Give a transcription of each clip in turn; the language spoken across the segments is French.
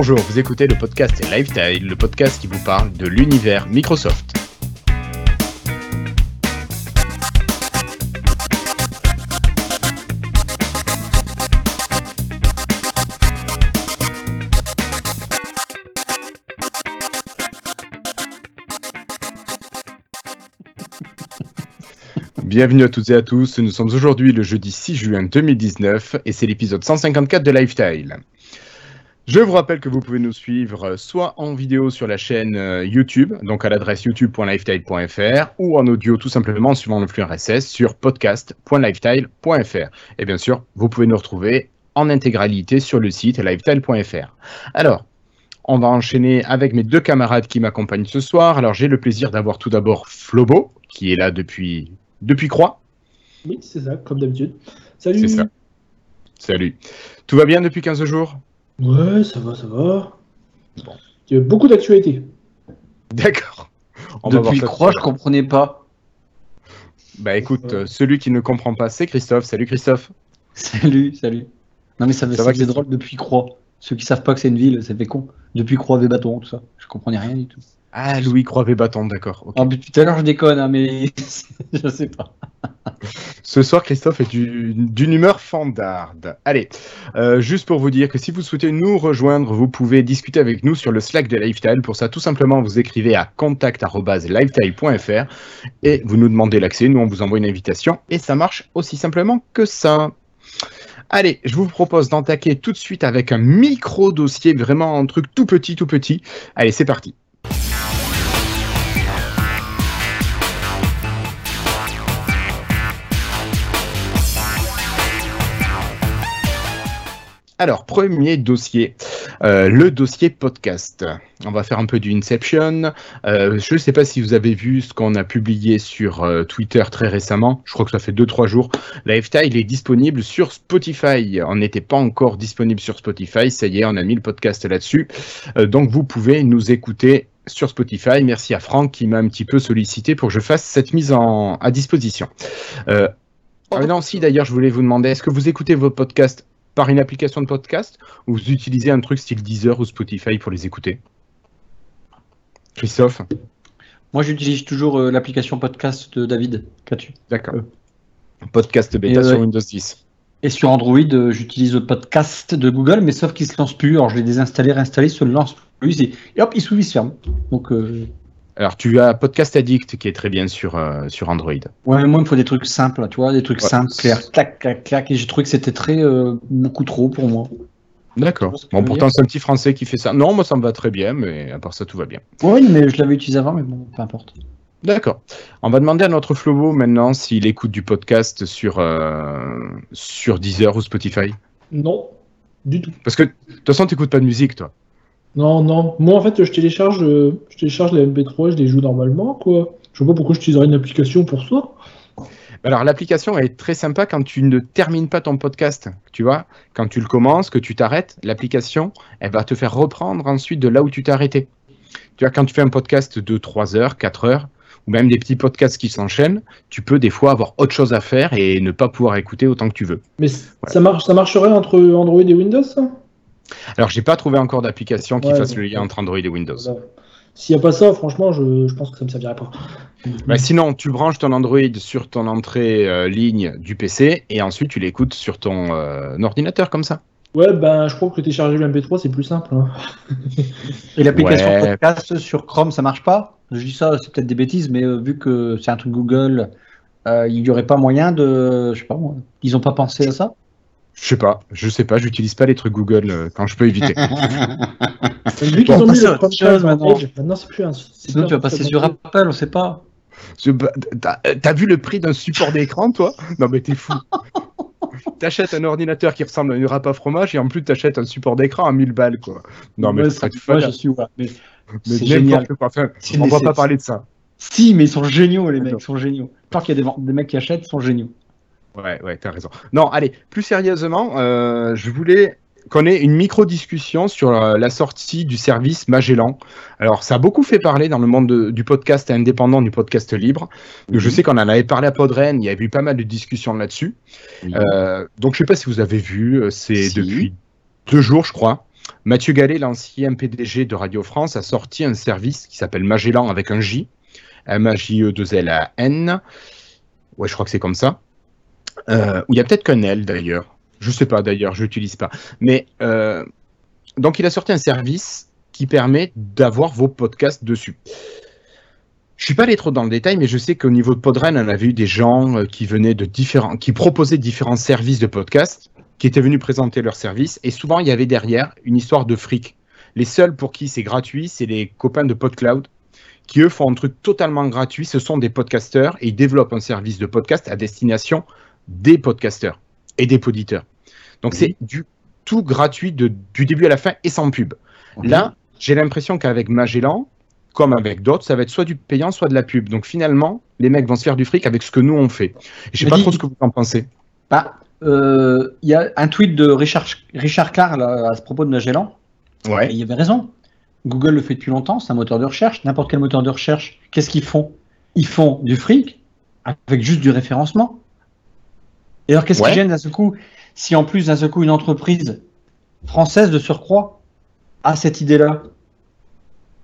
Bonjour, vous écoutez le podcast Lifestyle, le podcast qui vous parle de l'univers Microsoft. Bienvenue à toutes et à tous, nous sommes aujourd'hui le jeudi 6 juin 2019 et c'est l'épisode 154 de Lifestyle. Je vous rappelle que vous pouvez nous suivre soit en vidéo sur la chaîne euh, YouTube, donc à l'adresse youtube.lifetile.fr, ou en audio tout simplement en suivant le flux RSS sur podcast.lifetile.fr. Et bien sûr, vous pouvez nous retrouver en intégralité sur le site lifetile.fr. Alors, on va enchaîner avec mes deux camarades qui m'accompagnent ce soir. Alors, j'ai le plaisir d'avoir tout d'abord Flobo, qui est là depuis depuis Croix Oui, c'est ça, comme d'habitude. Salut. C'est ça. Salut. Tout va bien depuis 15 jours? Ouais, ça va, ça va. Bon. Il y a beaucoup d'actualités. D'accord. Depuis Croix, je comprenais pas. Bah écoute, euh, celui qui ne comprend pas, c'est Christophe. Salut Christophe. Salut, salut. Non mais ça, ça, ça c'est drôle depuis Croix. Ceux qui savent pas que c'est une ville, ça fait con. Depuis Croix, des bâtons, tout ça. Je comprenais rien du tout. Ah, Louis Croix-Bâton, d'accord. Okay. Tout à l'heure, je déconne, hein, mais je sais pas. Ce soir, Christophe est d'une humeur fandarde. Allez, euh, juste pour vous dire que si vous souhaitez nous rejoindre, vous pouvez discuter avec nous sur le Slack de Lifetile. Pour ça, tout simplement, vous écrivez à contact.lifetile.fr et vous nous demandez l'accès. Nous, on vous envoie une invitation et ça marche aussi simplement que ça. Allez, je vous propose d'attaquer tout de suite avec un micro dossier, vraiment un truc tout petit, tout petit. Allez, c'est parti. Alors, premier dossier, euh, le dossier podcast. On va faire un peu du Inception. Euh, je ne sais pas si vous avez vu ce qu'on a publié sur euh, Twitter très récemment. Je crois que ça fait 2-3 jours. La FTA, il est disponible sur Spotify. On n'était pas encore disponible sur Spotify. Ça y est, on a mis le podcast là-dessus. donc, vous pouvez nous écouter sur Spotify. Merci à Franck qui m'a un petit peu sollicité pour que je fasse cette mise en, à disposition. Ah non, si d'ailleurs, je voulais vous demander, est-ce que vous écoutez vos podcasts par une application de podcast ou vous utilisez un truc style Deezer ou Spotify pour les écouter Christophe Moi, j'utilise toujours euh, l'application podcast de David. Qu'as-tu? D'accord. Euh. Podcast bêta sur Windows 10. Et sur Android, euh, j'utilise le podcast de Google, mais sauf qu'il se lance plus. Alors, je l'ai désinstallé, réinstallé, se lance plus et, hop, il s'ouvre, il se ferme. Donc, alors, tu as Podcast Addict qui est très bien sur, euh, sur Android. Ouais, mais moi, il me faut des trucs simples, tu vois, des trucs simples, clairs, clac, clac, clac. Et j'ai trouvé que c'était très, euh, beaucoup trop pour moi. D'accord. Bon, pourtant, c'est un petit français qui fait ça. Non, moi, ça me va très bien, mais à part ça, tout va bien. Oui, mais je l'avais utilisé avant, mais bon, peu importe. D'accord. On va demander à notre Flobo maintenant s'il écoute du podcast sur, euh, sur Deezer ou Spotify. Non, du tout. Parce que, de toute façon, tu n'écoutes pas de musique, toi. Non, non. Moi, en fait, je télécharge, euh, je télécharge les MP3, je les joue normalement, quoi. Je vois pas pourquoi j'utiliserais une application pour ça. Alors, l'application est très sympa quand tu ne termines pas ton podcast. Tu vois, quand tu le commences, que tu t'arrêtes, l'application, elle va te faire reprendre ensuite de là où tu t'es arrêté. Tu vois, quand tu fais un podcast de 3 heures, 4 heures, ou même des petits podcasts qui s'enchaînent, tu peux des fois avoir autre chose à faire et ne pas pouvoir écouter autant que tu veux. Mais ça, marche, ça marcherait entre Android et Windows, ça? Alors, j'ai pas trouvé encore d'application qui fasse le lien entre Android et Windows. S'il n'y a pas ça, franchement, je, pense que ça ne me servirait pas. Bah, sinon, tu branches ton Android sur ton entrée euh, ligne du PC et ensuite tu l'écoutes sur ton euh, ordinateur comme ça. Ouais, ben je crois que télécharger le MP3 c'est plus simple. Hein. et l'application podcast sur Chrome ça marche pas? Je dis ça, c'est peut-être des bêtises, mais euh, vu que c'est un truc Google, il n'y aurait pas moyen de. Je sais pas moi. Ils n'ont pas pensé à ça? Je sais pas, je sais pas, j'utilise pas les trucs Google euh, quand je peux éviter. Vu qu'ils ont mis le chose maintenant. Maintenant, c'est plus un. Sinon, tu vas passer sur Apple, on sait pas. T'as vu le prix d'un support d'écran, toi? Non, mais t'es fou. t'achètes un ordinateur qui ressemble à une râpe à fromage et en plus t'achètes un support d'écran à 1000 balles, quoi. Non, mais c'est moi, je suis. Mais, mais génial. Enfin, on va pas parler de ça. Si, mais ils sont géniaux, les mecs, ils sont géniaux. Tant qu'il y a des, des mecs qui achètent, ils sont géniaux. Ouais, ouais, t'as raison. Non, allez, plus sérieusement, euh, je voulais qu'on ait une micro-discussion sur la, sortie du service Magellan. Alors, ça a beaucoup fait parler dans le monde du podcast indépendant, du podcast libre. Je mhm. sais qu'on en avait parlé à Podren, il y a eu pas mal de discussions là-dessus. Euh, donc, je sais pas si vous avez vu, euh, c'est depuis deux jours, je crois. Mathieu Gallet, l'ancien PDG de Radio France, a sorti un service qui s'appelle Magellan avec un J, M-A-J-E-2-L-A-N. Ouais, je crois que c'est comme ça. Euh, où il y a peut-être qu'un L d'ailleurs. Je sais pas d'ailleurs, je l'utilise pas. Mais euh, donc il a sorti un service qui permet d'avoir vos podcasts dessus. Je suis pas allé trop dans le détail, mais je sais qu'au niveau de Podren, on avait eu des gens euh, qui venaient de différents, qui proposaient différents services de podcast, qui étaient venus présenter leurs services, et souvent il y avait derrière une histoire de fric. Les seuls pour qui c'est gratuit, c'est les copains de PodCloud, qui eux font un truc totalement gratuit. Ce sont des podcasteurs et ils développent un service de podcast à destination des podcasteurs et des poditeurs. Donc c'est du tout gratuit de, du début à la fin et sans pub. Là, j'ai l'impression qu'avec Magellan, comme avec d'autres, ça va être soit du payant, soit de la pub. Donc finalement, les mecs vont se faire du fric avec ce que nous on fait. Je sais pas trop ce que vous en pensez. Bah, euh, il y a un tweet de Richard, Richard Carr à ce propos de Magellan. Ouais. il avait raison. Google le fait depuis longtemps, c'est un moteur de recherche. N'importe quel moteur de recherche, qu'est-ce qu'ils font? Ils font du fric avec juste du référencement. Et alors, qu'est-ce qui gêne à ce coup si en plus d'un ce coup une entreprise française de surcroît a cette idée-là?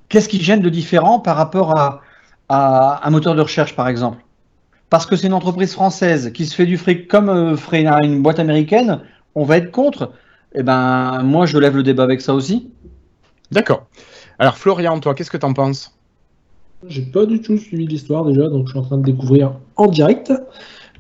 Qu'est-ce qui gêne de différent par rapport à, un moteur de recherche, par exemple? Parce que c'est une entreprise française qui se fait du fric comme euh, ferait une boîte américaine, on va être contre. Eh ben, moi, je lève le débat avec ça aussi. D'accord. Alors, Florian, toi, qu'est-ce que tu en penses? J'ai pas du tout suivi l'histoire déjà, donc je suis en train de découvrir en direct.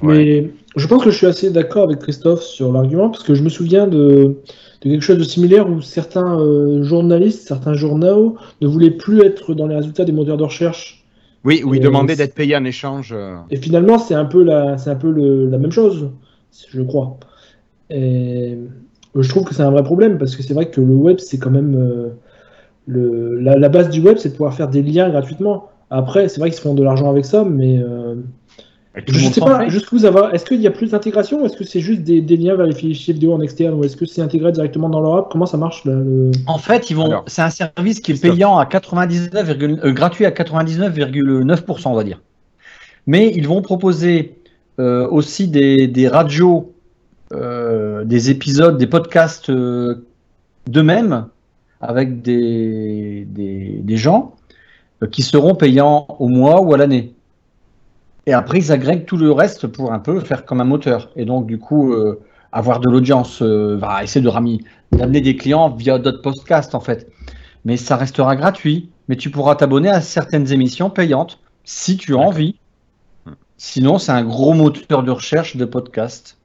Mais je pense que je suis assez d'accord avec Christophe sur l'argument, parce que je me souviens de, quelque chose de similaire où certains euh, journalistes, certains journaux ne voulaient plus être dans les résultats des moteurs de recherche. Oui, où ils demandaient d'être payés en échange. Euh. Et finalement, c'est un peu, la, un peu la même chose, je crois. Et je trouve que c'est un vrai problème, parce que c'est vrai que le web, c'est quand même. Euh, le, la, base du web, c'est de pouvoir faire des liens gratuitement. Après, c'est vrai qu'ils se font de l'argent avec ça, mais je ne sais pas, avoir. Est-ce qu'il y a plus d'intégration ou est-ce que c'est juste des, liens vers les fichiers vidéo en externe ou est-ce que c'est intégré directement dans l'Europe Comment ça marche En fait, ils vont. C'est un service qui est payant à 99, euh, gratuit à 99,9%, on va dire. Mais ils vont proposer euh, aussi des, radios, euh, des épisodes, des podcasts d'eux-mêmes avec des, des gens qui seront payants au mois ou à l'année. Et après, ils agrèguent tout le reste pour un peu faire comme un moteur. Et donc, du coup, euh, avoir de l'audience, euh, va essayer de d'amener des clients via d'autres podcasts, en fait. Mais ça restera gratuit. Mais tu pourras t'abonner à certaines émissions payantes si tu as envie. Sinon, c'est un gros moteur de recherche de podcast.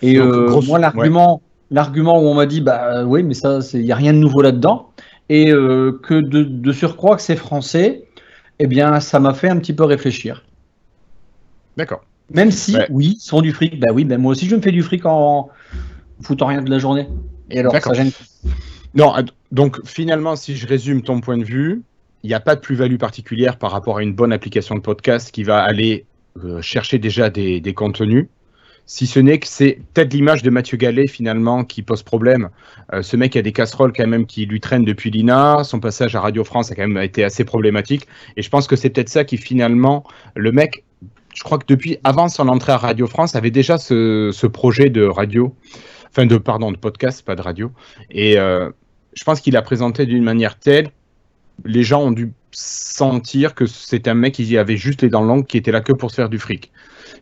Et euh, moi, l'argument, l'argument où on m'a dit, bah oui, mais ça, il n'y a rien de nouveau là-dedans, et que de, de surcroît que c'est français, eh bien, ça m'a fait un petit peu réfléchir. D'accord. Même si, oui, ils font du fric. Bah oui, ben moi aussi je me fais du fric en foutant rien de la journée. Et alors, ça gêne. Non, donc finalement, si je résume ton point de vue, il n'y a pas de plus-value particulière par rapport à une bonne application de podcast qui va aller euh, chercher déjà des, contenus. Si ce n'est que c'est peut-être l'image de Mathieu Gallet finalement qui pose problème. Euh, ce mec a des casseroles quand même qui lui traînent depuis l'INA. Son passage à Radio France a quand même été assez problématique. Et je pense que c'est peut-être ça qui finalement, le mec je crois que depuis avant son entrée à Radio France, avait déjà ce, projet de radio, enfin de pardon de podcast, pas de radio. Et euh, je pense qu'il a présenté d'une manière telle, les gens ont dû sentir que c'est un mec qui avait juste les dents longues, qui était là que pour se faire du fric.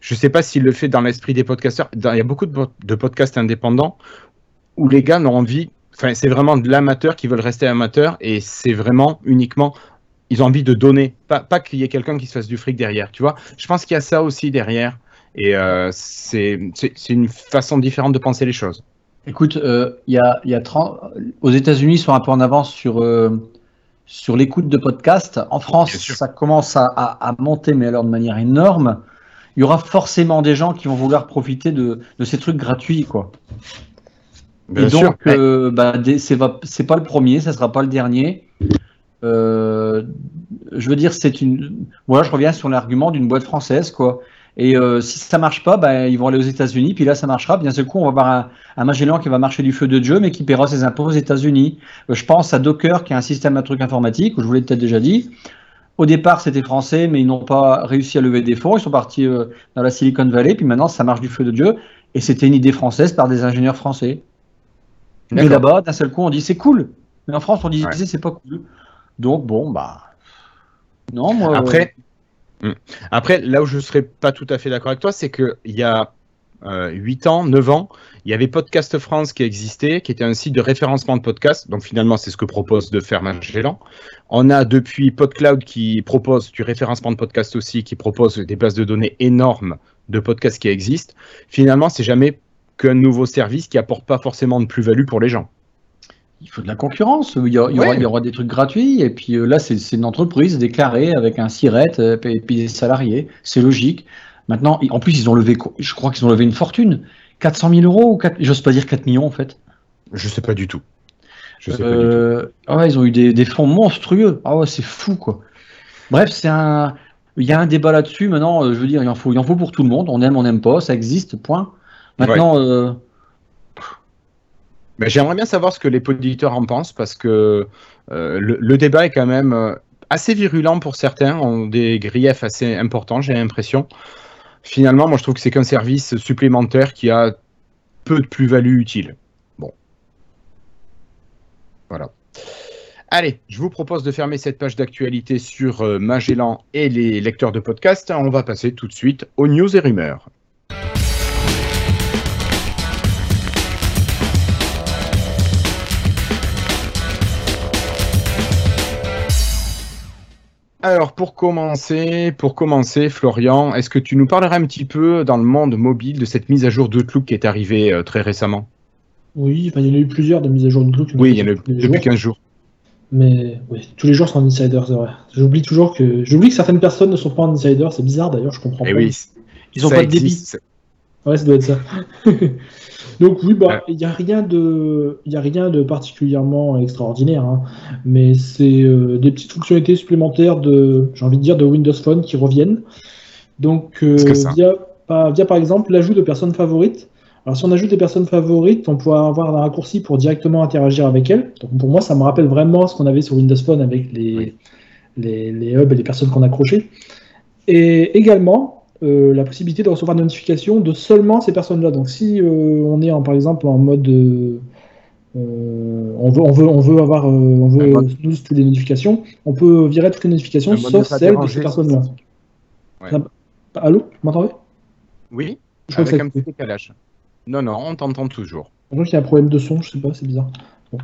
Je ne sais pas s'il le fait dans l'esprit des podcasteurs. Il y a beaucoup de, de podcasts indépendants où les gars n'ont envie. Enfin, c'est vraiment de l'amateur qui veulent rester amateur et c'est vraiment uniquement ils ont envie de donner, pas, pas qu'il y ait quelqu'un qui se fasse du fric derrière, tu vois. Je pense qu'il y a ça aussi derrière, et euh, c'est une façon différente de penser les choses. Écoute, euh, y a, y a 30... aux États-Unis, ils sont un peu en avance sur, euh, sur l'écoute de podcasts. En France, ça commence à, à, monter, mais alors de manière énorme. Il y aura forcément des gens qui vont vouloir profiter de, de ces trucs gratuits, quoi. Bien et donc, ouais. bah, c'est pas le premier, ça sera pas le dernier. Euh, je veux dire, c'est une. Voilà, je reviens sur l'argument d'une boîte française, quoi. Et euh, si ça marche pas, ben, ils vont aller aux États-Unis, puis là ça marchera. Bien coup, on va avoir un, Magellan qui va marcher du feu de Dieu, mais qui paiera ses impôts aux États-Unis. Euh, je pense à Docker, qui est un système à truc informatique, je vous l'ai peut-être déjà dit. Au départ, c'était français, mais ils n'ont pas réussi à lever des fonds. Ils sont partis dans la Silicon Valley, puis maintenant ça marche du feu de Dieu. Et c'était une idée française par des ingénieurs français. Mais là-bas, d'un seul coup, on dit c'est cool. Mais en France, on disait c'est pas cool. Donc bon, bah. Non, moi. Après, hmm. après là où je serais pas tout à fait d'accord avec toi, c'est qu'il y a 8 ans, 9 ans, il y avait Podcast France qui existait, qui était un site de référencement de podcasts. Donc finalement, c'est ce que propose de faire Magellan. On a depuis PodCloud qui propose du référencement de podcasts aussi, qui propose des bases de données énormes de podcasts qui existent. Finalement, c'est jamais qu'un nouveau service qui apporte pas forcément de plus-value pour les gens. Il faut de la concurrence. Il y, aura, des trucs gratuits. Et puis euh, là, c'est une entreprise déclarée avec un SIRET euh, et puis des salariés. C'est logique. Maintenant, en plus, ils ont levé, je crois qu'ils ont levé une fortune. 400 000 euros ou 4, j'ose pas dire 4 millions en fait. Je sais pas du tout. Je sais pas du tout. Euh, ah ouais, ils ont eu des, fonds monstrueux. Ah ouais, c'est fou quoi. Bref, c'est un, il y a un débat là-dessus. Maintenant, je veux dire, il en faut, il en faut pour tout le monde. On aime, on n'aime pas, ça existe. Point. Maintenant. Euh, j'aimerais bien savoir ce que les auditeurs en pensent parce que le, débat est quand même assez virulent pour certains, ont des griefs assez importants, j'ai l'impression finalement, moi je trouve que c'est qu'un service supplémentaire qui a peu de plus-value utile. Bon. Voilà. Allez, je vous propose de fermer cette page d'actualité sur euh, Magellan et les lecteurs de podcast. On va passer tout de suite aux news et rumeurs. Alors pour commencer, pour commencer, Florian, est-ce que tu nous parlerais un petit peu dans le monde mobile de cette mise à jour d'Outlook qui est arrivée euh, très récemment? Oui, il y en a eu plusieurs de mises à jour d'Outlook. Oui, il y en a eu depuis 15 jours. Mais oui, tous les jours sont en insider, c'est vrai. J'oublie toujours que j'oublie que certaines personnes ne sont pas en insider, c'est bizarre d'ailleurs, je comprends Et eh pas. Oui, ils ont pas de débit. Ouais, ça doit être ça. Donc oui, bah il n'y a rien de, il a rien de particulièrement extraordinaire, hein. mais c'est euh, des petites fonctionnalités supplémentaires de, j'ai envie de dire, de Windows Phone qui reviennent. Donc euh, via, par exemple l'ajout de personnes favorites. Alors si on ajoute des personnes favorites, on pourra avoir un raccourci pour directement interagir avec elles. Donc pour moi, ça me rappelle vraiment ce qu'on avait sur Windows Phone avec les, les, les hubs et les personnes qu'on accrochait. Et également, euh, la possibilité de recevoir des notifications de seulement ces personnes-là. Donc si euh, on est en, par exemple en mode euh, on veut on veut on veut avoir on veut toutes les notifications, on peut virer toutes les notifications sauf celles de ces personnes-là. Allô, vous m'entendez? Oui. Je avec un petit décalage. Non non, on t'entend toujours. Donc il y a un problème de son, je sais pas, c'est bizarre.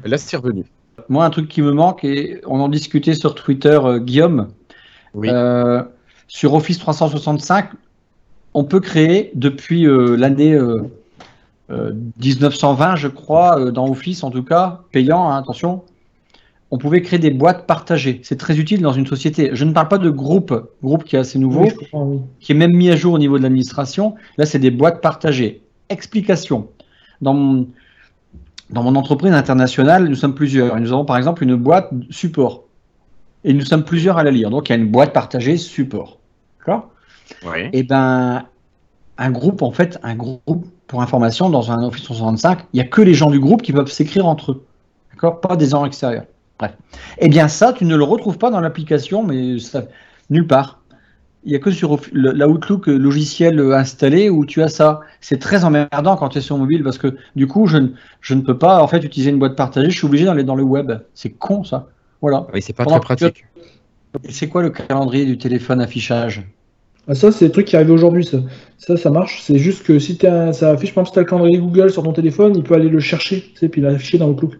Là c'est revenu. Moi un truc qui me manque et on en discutait sur Twitter, Guillaume. Oui. Sur Office 365, on peut créer depuis euh, l'année 1920, euh, euh, je crois, dans Office en tout cas, payant, hein, attention, on pouvait créer des boîtes partagées. C'est très utile dans une société. Je ne parle pas de groupe, groupe qui est assez nouveau, qui est même mis à jour au niveau de l'administration. Là, c'est des boîtes partagées. Explication. Dans mon, dans mon entreprise internationale, nous sommes plusieurs. nous avons par exemple une boîte support. Et nous sommes plusieurs à la lire. Donc il y a une boîte partagée support. D'accord? Et eh ben, un groupe, en fait, un groupe pour information dans un Office 365, il n'y a que les gens du groupe qui peuvent s'écrire entre eux. D'accord? Pas des gens extérieurs. Bref. Eh bien, ça, tu ne le retrouves pas dans l'application, mais ça, nulle part. Il n'y a que sur l'Outlook logiciel installé où tu as ça. C'est très emmerdant quand tu es sur mobile parce que du coup, je, je, ne peux pas en fait utiliser une boîte partagée. Je suis obligé d'aller dans le web. C'est con ça. Voilà. Oui, c'est pas très pratique. C'est quoi le calendrier du téléphone affichage ah, ça, c'est le truc qui arrive aujourd'hui, ça. Ça, ça marche. C'est juste que si as ça affiche, par exemple, si tu as le calendrier Google sur ton téléphone, il peut aller le chercher, tu sais, puis l'afficher dans Outlook.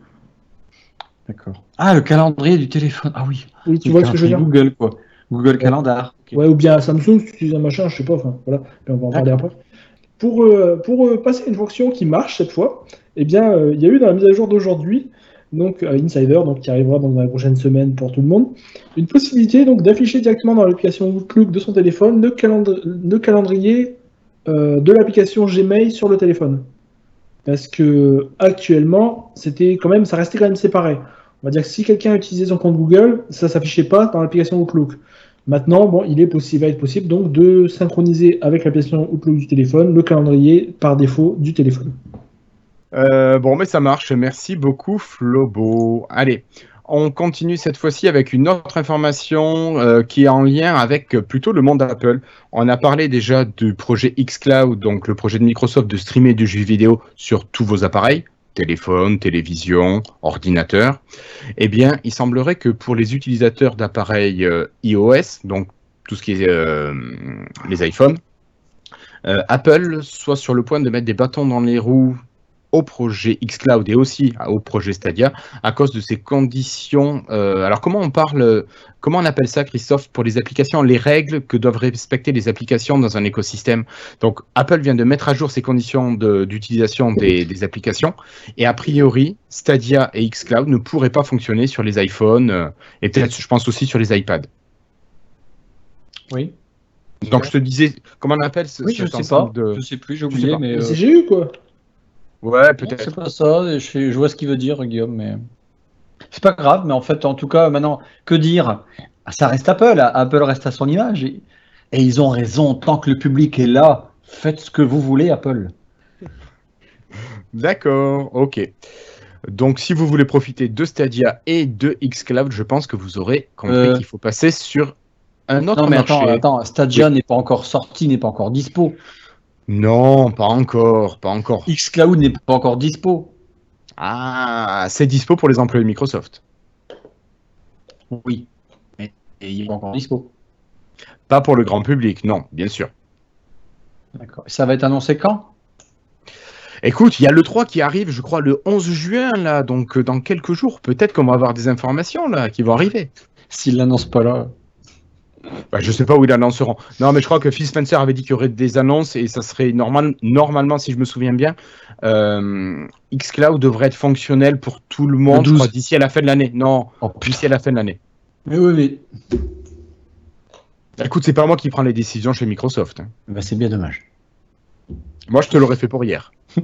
D'accord. Ah, le calendrier du téléphone. Ah oui. Oui, tu vois ce que je veux dire Google, quoi. Google Calendar. Ouais, ou bien Samsung, si tu utilises un machin, je sais pas, enfin, voilà. on va en parler après. Pour, euh, pour euh, passer une fonction qui marche cette fois, eh bien, euh, il y a eu dans la mise à jour d'aujourd'hui donc euh, Insider, donc qui arrivera dans la prochaine semaine pour tout le monde, une possibilité donc d'afficher directement dans l'application Outlook de son téléphone le, calendrier euh, de l'application Gmail sur le téléphone. Parce que actuellement, c'était quand même, ça restait quand même séparé. On va dire que si quelqu'un utilisait son compte Google, ça s'affichait pas dans l'application Outlook. Maintenant, bon, il est possible, va être possible donc de synchroniser avec l'application Outlook du téléphone le calendrier par défaut du téléphone. Euh, bon, mais ça marche. Merci beaucoup, Flobo. Allez, on continue cette fois-ci avec une autre information euh, qui est en lien avec plutôt le monde Apple. On a parlé déjà du projet xCloud, donc le projet de Microsoft de streamer du jeu vidéo sur tous vos appareils. téléphone, télévision, ordinateur, eh bien, il semblerait que pour les utilisateurs d'appareils euh, iOS, donc tout ce qui est euh, les iPhones, euh, Apple soit sur le point de mettre des bâtons dans les roues au projet xCloud et aussi au projet Stadia à cause de ces conditions. Euh, alors comment on parle, comment on appelle ça, Christophe, pour les applications, les règles que doivent respecter les applications dans un écosystème? Donc Apple vient de mettre à jour ces conditions d'utilisation des, applications et a priori Stadia et xCloud ne pourraient pas fonctionner sur les iPhones euh, et peut-être, je pense aussi sur les iPads. Oui. Donc je te disais, comment on appelle ce Oui, je sais pas. Je sais plus, j'ai oublié, mais. C'est GU quoi. Ouais, peut-être. C'est pas ça, je, vois ce qu'il veut dire, Guillaume, mais. C'est pas grave, mais en fait, en tout cas, maintenant, que dire? Ça reste Apple, Apple reste à son image. Et, ils ont raison, tant que le public est là, faites ce que vous voulez, Apple. D'accord, ok. Donc, si vous voulez profiter de Stadia et de xCloud, je pense que vous aurez compris euh. qu'il faut passer sur un autre non, mais Attends, attends Stadia n'est pas encore sorti, n'est pas encore dispo. Non, pas encore, pas encore. xCloud n'est pas encore dispo. Ah, c'est dispo pour les employés de Microsoft. Oui, mais il n'est pas encore dispo. Pas pour le grand public, non, bien sûr. D'accord. Ça va être annoncé quand? Écoute, il y a le 3 qui arrive, je crois, le 11 juin, là, donc euh, dans quelques jours. Peut-être qu'on va avoir des informations, là, qui vont arriver. S'il l'annonce pas là. Bah, je sais pas où ils l'annonceront. Non, mais je crois que Phil Spencer avait dit qu'il y aurait des annonces et ça serait normal, normalement, si je me souviens bien, euh, xCloud devrait être fonctionnel pour tout le monde d'ici à la fin de l'année. Non, oh, d'ici à la fin de l'année. Mais oui, mais. Écoute, c'est pas moi qui prends les décisions chez Microsoft. Hein. Bah, c'est bien dommage. Moi, je te l'aurais fait pour hier.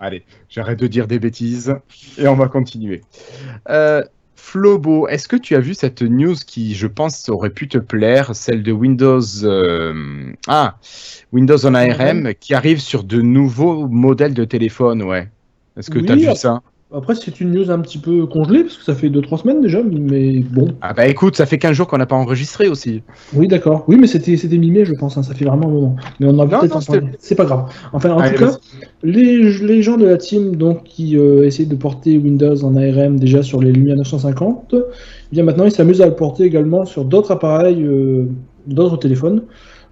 Allez, j'arrête de dire des bêtises et on va continuer. Euh, Flobo, est-ce que tu as vu cette news qui, je pense, aurait pu te plaire, celle de Windows, euh, ah, Windows on ARM, qui arrive sur de nouveaux modèles de téléphone, ouais. Est-ce que tu as vu ça? Après, c'est une news un petit peu congelée, parce que ça fait 2-3 semaines déjà, mais bon. Ah bah écoute, ça fait 15 jours qu'on n'a pas enregistré aussi. Oui, d'accord. Oui, mais c'était mi-mai, je pense, hein, ça fait vraiment un moment. Mais on a peut-être C'est pas grave. Enfin, en tout cas, les, les, gens de la team donc, qui euh, essayent de porter Windows en ARM déjà sur les Lumia 950, eh bien maintenant ils s'amusent à le porter également sur d'autres appareils, euh, d'autres téléphones.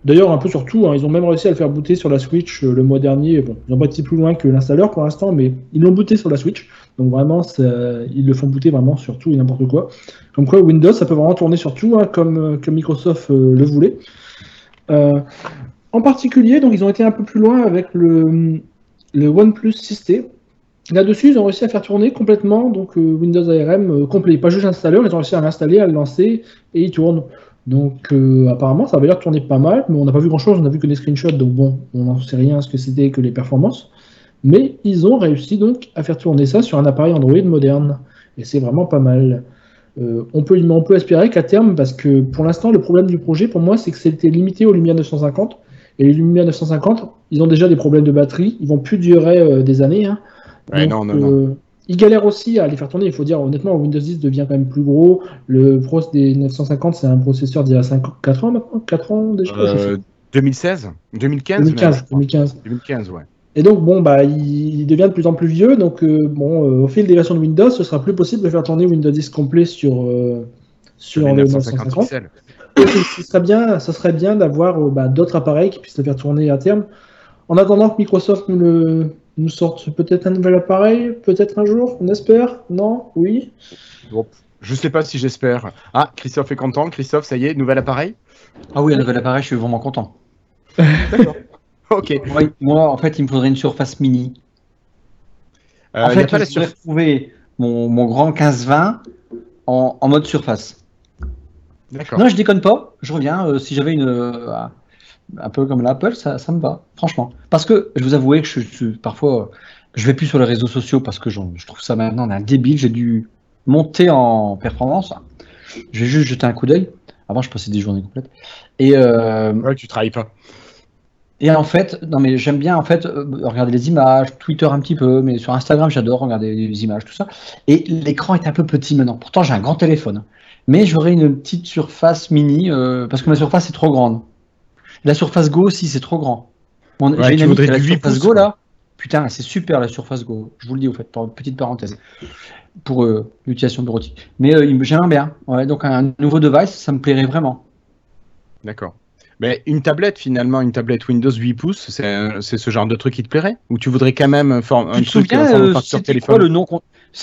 D'ailleurs, un peu sur tout, hein, ils ont même réussi à le faire booter sur la Switch euh, le mois dernier. Bon, ils n'ont pas été plus loin que l'installeur pour l'instant, mais ils l'ont booté sur la Switch. Donc vraiment, ils le font booter vraiment sur tout et n'importe quoi. Comme quoi, Windows, ça peut vraiment tourner sur tout, hein, comme, euh, comme, Microsoft euh, le voulait. en particulier, donc ils ont été un peu plus loin avec le, le OnePlus 6T. Là-dessus, ils ont réussi à faire tourner complètement donc Windows ARM complet, pas juste l'installeur, ils ont réussi à l'installer, à le lancer et il tourne. Donc euh, apparemment ça avait l'air de tourner pas mal, mais on n'a pas vu grand chose, on a vu que des screenshots, donc bon, on n'en sait rien ce que c'était que les performances. Mais ils ont réussi donc à faire tourner ça sur un appareil Android moderne. Et c'est vraiment pas mal. Euh, on, peut, on peut espérer qu'à terme, parce que pour l'instant le problème du projet pour moi c'est que c'était limité aux Lumia 950. Et les Lumia 950, ils ont déjà des problèmes de batterie, ils vont plus durer euh, des années. Hein. non, non, non. Il galère aussi à les faire tourner. Il faut dire honnêtement, Windows 10 devient quand même plus gros. Le Pro des 950, c'est un processeur d'il y a 5, 4 ans maintenant 4 ans déjà 2016 2015 2015, 2015. 2015, ouais. Et donc, bon, bah, il devient de plus en plus vieux. Donc, euh, bon, euh, au fil des versions de Windows, ce sera plus possible de faire tourner Windows 10 complet sur, euh, sur le 950. ce serait bien, ça serait bien d'avoir bah, d'autres appareils qui puissent le faire tourner à terme. En attendant que Microsoft nous le, nous sortent peut-être un nouvel appareil, peut-être un jour, on espère Non? Oui? Bon, Je sais pas si j'espère. Ah, Christophe est content. Christophe, ça y est, nouvel appareil? Ah oui, un nouvel appareil, je suis vraiment content. D'accord. ok. Moi, en fait, il me faudrait une surface mini. Euh, en fait, je voudrais retrouver mon, mon grand 15-20 en, en, mode surface. D'accord. Non, je déconne pas. Je reviens. Euh, si j'avais une. Euh, un peu comme l'Apple, ça, ça me va, franchement. Parce que je vous avouer que je, parfois, je vais plus sur les réseaux sociaux parce que je, trouve ça maintenant un débile. J'ai dû monter en performance. Je vais juste jeter un coup d'œil. Avant, je passais des journées complètes. Et euh, ouais, tu travailles pas. Et en fait, non mais j'aime bien en fait euh, regarder les images, Twitter un petit peu, mais sur Instagram j'adore regarder les images, tout ça. Et l'écran est un peu petit maintenant. Pourtant j'ai un grand téléphone, mais j'aurais une petite surface mini euh, parce que ma surface est trop grande. La Surface Go aussi, c'est trop grand. J'ai une amie qui a la Surface Go là. Putain, c'est super la Surface Go. Je vous le dis, au fait, petite parenthèse, pour euh, l'utilisation bureautique. Mais euh, j'aimerais bien. Ouais, donc un nouveau device, ça me plairait vraiment. D'accord. Mais une tablette, finalement, une tablette Windows 8 pouces, c'est ce genre de truc qui te plairait? Ou tu voudrais quand même faire un tu te truc souviens, euh, sur téléphone? quoi, le nom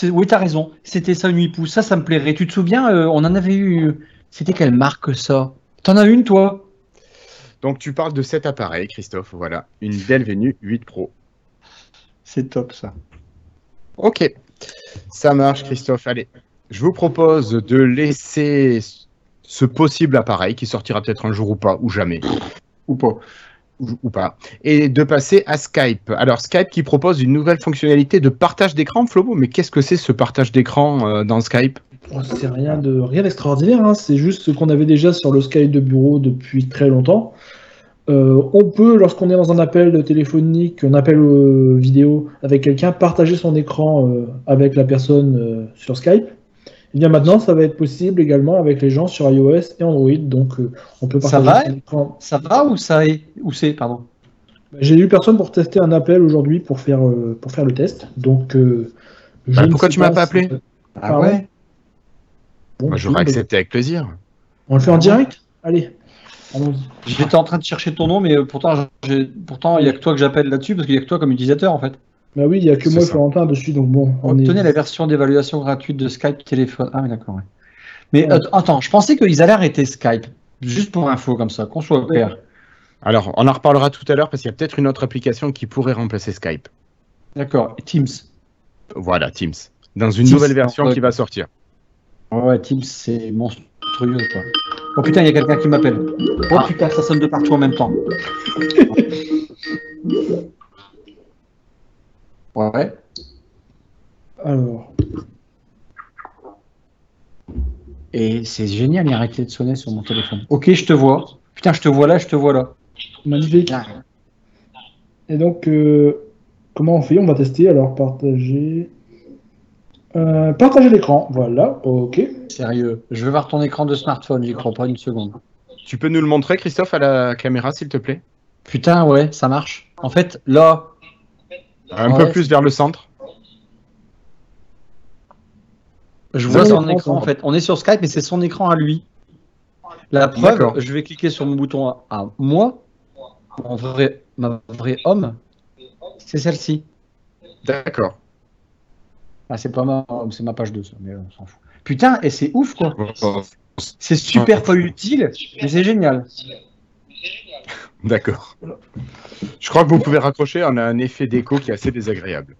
Oui, tu as raison. C'était ça, une 8 pouces. Ça, ça me plairait. Tu te souviens, on en avait eu. C'était quelle marque ça? T'en as une, toi? Donc, tu parles de cet appareil, Christophe. Voilà, une Dell Venue 8 Pro. C'est top ça. Ok, ça marche Christophe. Allez, je vous propose de laisser ce possible appareil qui sortira peut-être un jour ou pas, ou jamais. Ou pas. Ou, pas. Et de passer à Skype. Alors Skype qui propose une nouvelle fonctionnalité de partage d'écran, Flobo. Mais qu'est-ce que c'est ce partage d'écran euh, dans Skype? Oh, C'est rien de rien d'extraordinaire. Hein. C'est juste ce qu'on avait déjà sur le Skype de bureau depuis très longtemps. Euh, on peut, lorsqu'on est dans un appel téléphonique, un appel euh, vidéo avec quelqu'un, partager son écran euh, avec la personne sur Skype. Et bien maintenant, ça va être possible également avec les gens sur iOS et Android. Donc, on peut partager ça va, son écran. Ça va ou ça est Ou c'est Pardon? Bah, j'ai eu personne pour tester un appel aujourd'hui pour faire pour faire le test. Donc, bah, pourquoi tu m'as pas appelé? Ah ouais? Bon, J'aurais accepté avec plaisir. On le fait en direct? Allez. J'étais en train de chercher ton nom, mais euh, pourtant, pourtant il n'y a que toi que j'appelle là-dessus, parce qu'il n'y a que toi comme utilisateur en fait. Bah oui, il n'y a que moi et Florentin dessus, donc bon. On Obtenez la version d'évaluation gratuite de Skype téléphone. Ah oui, d'accord. Mais attends, je pensais qu'ils allaient arrêter Skype. Juste pour info comme ça, qu'on soit clair. Alors, on en reparlera tout à l'heure parce qu'il y a peut-être une autre application qui pourrait remplacer Skype. D'accord, Teams. Voilà, Teams. Dans une nouvelle version qui va sortir. Ouais, Teams, c'est monstrueux, quoi. Oh putain, il y a quelqu'un qui m'appelle. Oh ah. putain, ça sonne de partout en même temps. ouais. Alors. Et c'est génial, il a arrêté de sonner sur mon téléphone. Ok, je te vois. Putain, je te vois là, je te vois là. Magnifique. Et donc, euh, comment on fait? On va tester. Alors, partager. Euh, partager l'écran, voilà, ok. Sérieux, je veux voir ton écran de smartphone, j'y crois pas une seconde. Tu peux nous le montrer, Christophe, à la caméra, s'il te plaît? Putain, ouais, ça marche. En fait, là. Un peu plus vers le centre. Je vois son écran, en fait. On est sur Skype, mais c'est son écran à lui. La preuve, je vais cliquer sur mon bouton à, moi. Mon vrai, ma vraie homme, c'est celle-ci. D'accord. Ah, c'est pas ma, c'est ma page 2, ça, mais on s'en fout. Putain, et c'est ouf, quoi. C'est super pas utile, mais c'est génial. D'accord. Je crois que vous pouvez raccrocher, on a un effet d'écho qui est assez désagréable.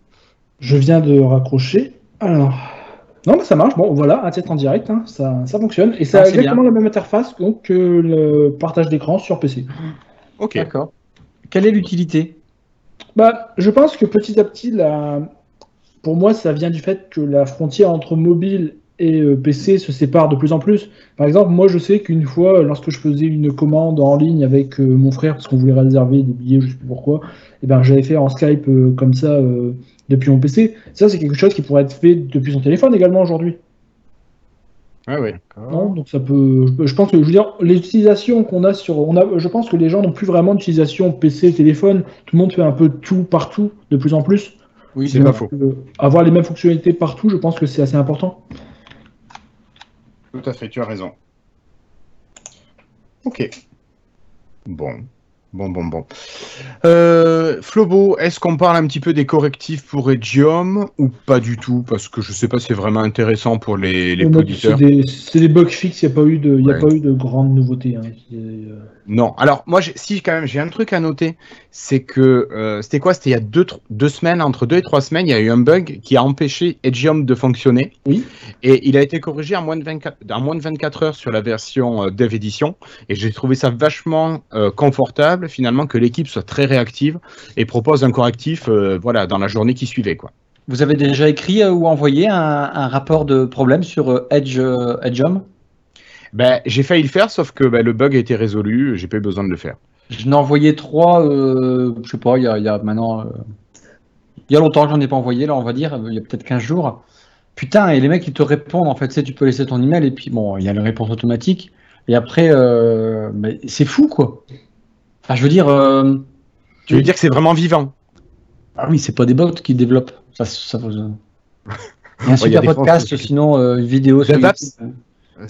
Je viens de raccrocher. Alors. Non, mais ça marche. Bon, voilà, un test en direct, hein. ça, ça, fonctionne. Et ça a exactement la même interface que le partage d'écran sur PC. Ok. D'accord. Quelle est l'utilité? Bah, Je pense que petit à petit, la, pour moi, ça vient du fait que la frontière entre mobile et euh, PC se sépare de plus en plus. Par exemple, moi, je sais qu'une fois, lorsque je faisais une commande en ligne avec euh, mon frère, parce qu'on voulait réserver des billets, je sais plus pourquoi, et eh ben, j'avais fait en Skype euh, comme ça depuis mon PC. Ça, c'est quelque chose qui pourrait être fait depuis son téléphone également aujourd'hui. Ah oui. donc ça peut. Je pense que je veux dire, les utilisations qu'on a sur, on a, je pense que les gens n'ont plus vraiment d'utilisation PC, téléphone. Tout le monde fait un peu tout partout, de plus en plus. Oui, c'est pas faux. Euh, avoir les mêmes fonctionnalités partout, je pense que c'est assez important. Tout à fait, tu as raison. Ok. Bon. Bon, bon, bon. Euh, Flobo, est-ce qu'on parle un petit peu des correctifs pour Edium ou pas du tout? Parce que je ne sais pas si c'est vraiment intéressant pour les, les auditeurs. C'est des, bugs fixes, il n'y a, pas eu de, y a pas eu de grandes nouveautés. Hein. Euh, non, alors moi, si quand même, j'ai un truc à noter, c'est que euh, c'était quoi? C'était il y a deux, deux semaines, entre deux et trois semaines, il y a eu un bug qui a empêché Edgeium de fonctionner. Oui. Et il a été corrigé en moins de 24, en moins de 24 heures sur la version euh, Dev Edition. Et j'ai trouvé ça vachement euh, confortable, finalement, que l'équipe soit très réactive et propose un correctif voilà, dans la journée qui suivait. Quoi. Vous avez déjà écrit ou envoyé un, un rapport de problème sur Edge, Edgeium ben, j'ai failli le faire, sauf que ben, le bug a été résolu, j'ai pas eu besoin de le faire. Je n'ai envoyé trois, euh, je sais pas, il y a, maintenant. Euh, il y a longtemps que j'en ai pas envoyé, là, on va dire, il y a peut-être 15 jours. Putain, et les mecs, ils te répondent, en fait, tu sais, tu peux laisser ton email, et puis bon, il y a la réponse automatique. Et après, euh, c'est fou, quoi. Enfin, je veux dire. tu veux dire que c'est vraiment vivant? Ah oui, c'est pas des bots qui développent. Ça, ça. Il y a un super podcast, sinon euh, une vidéo sur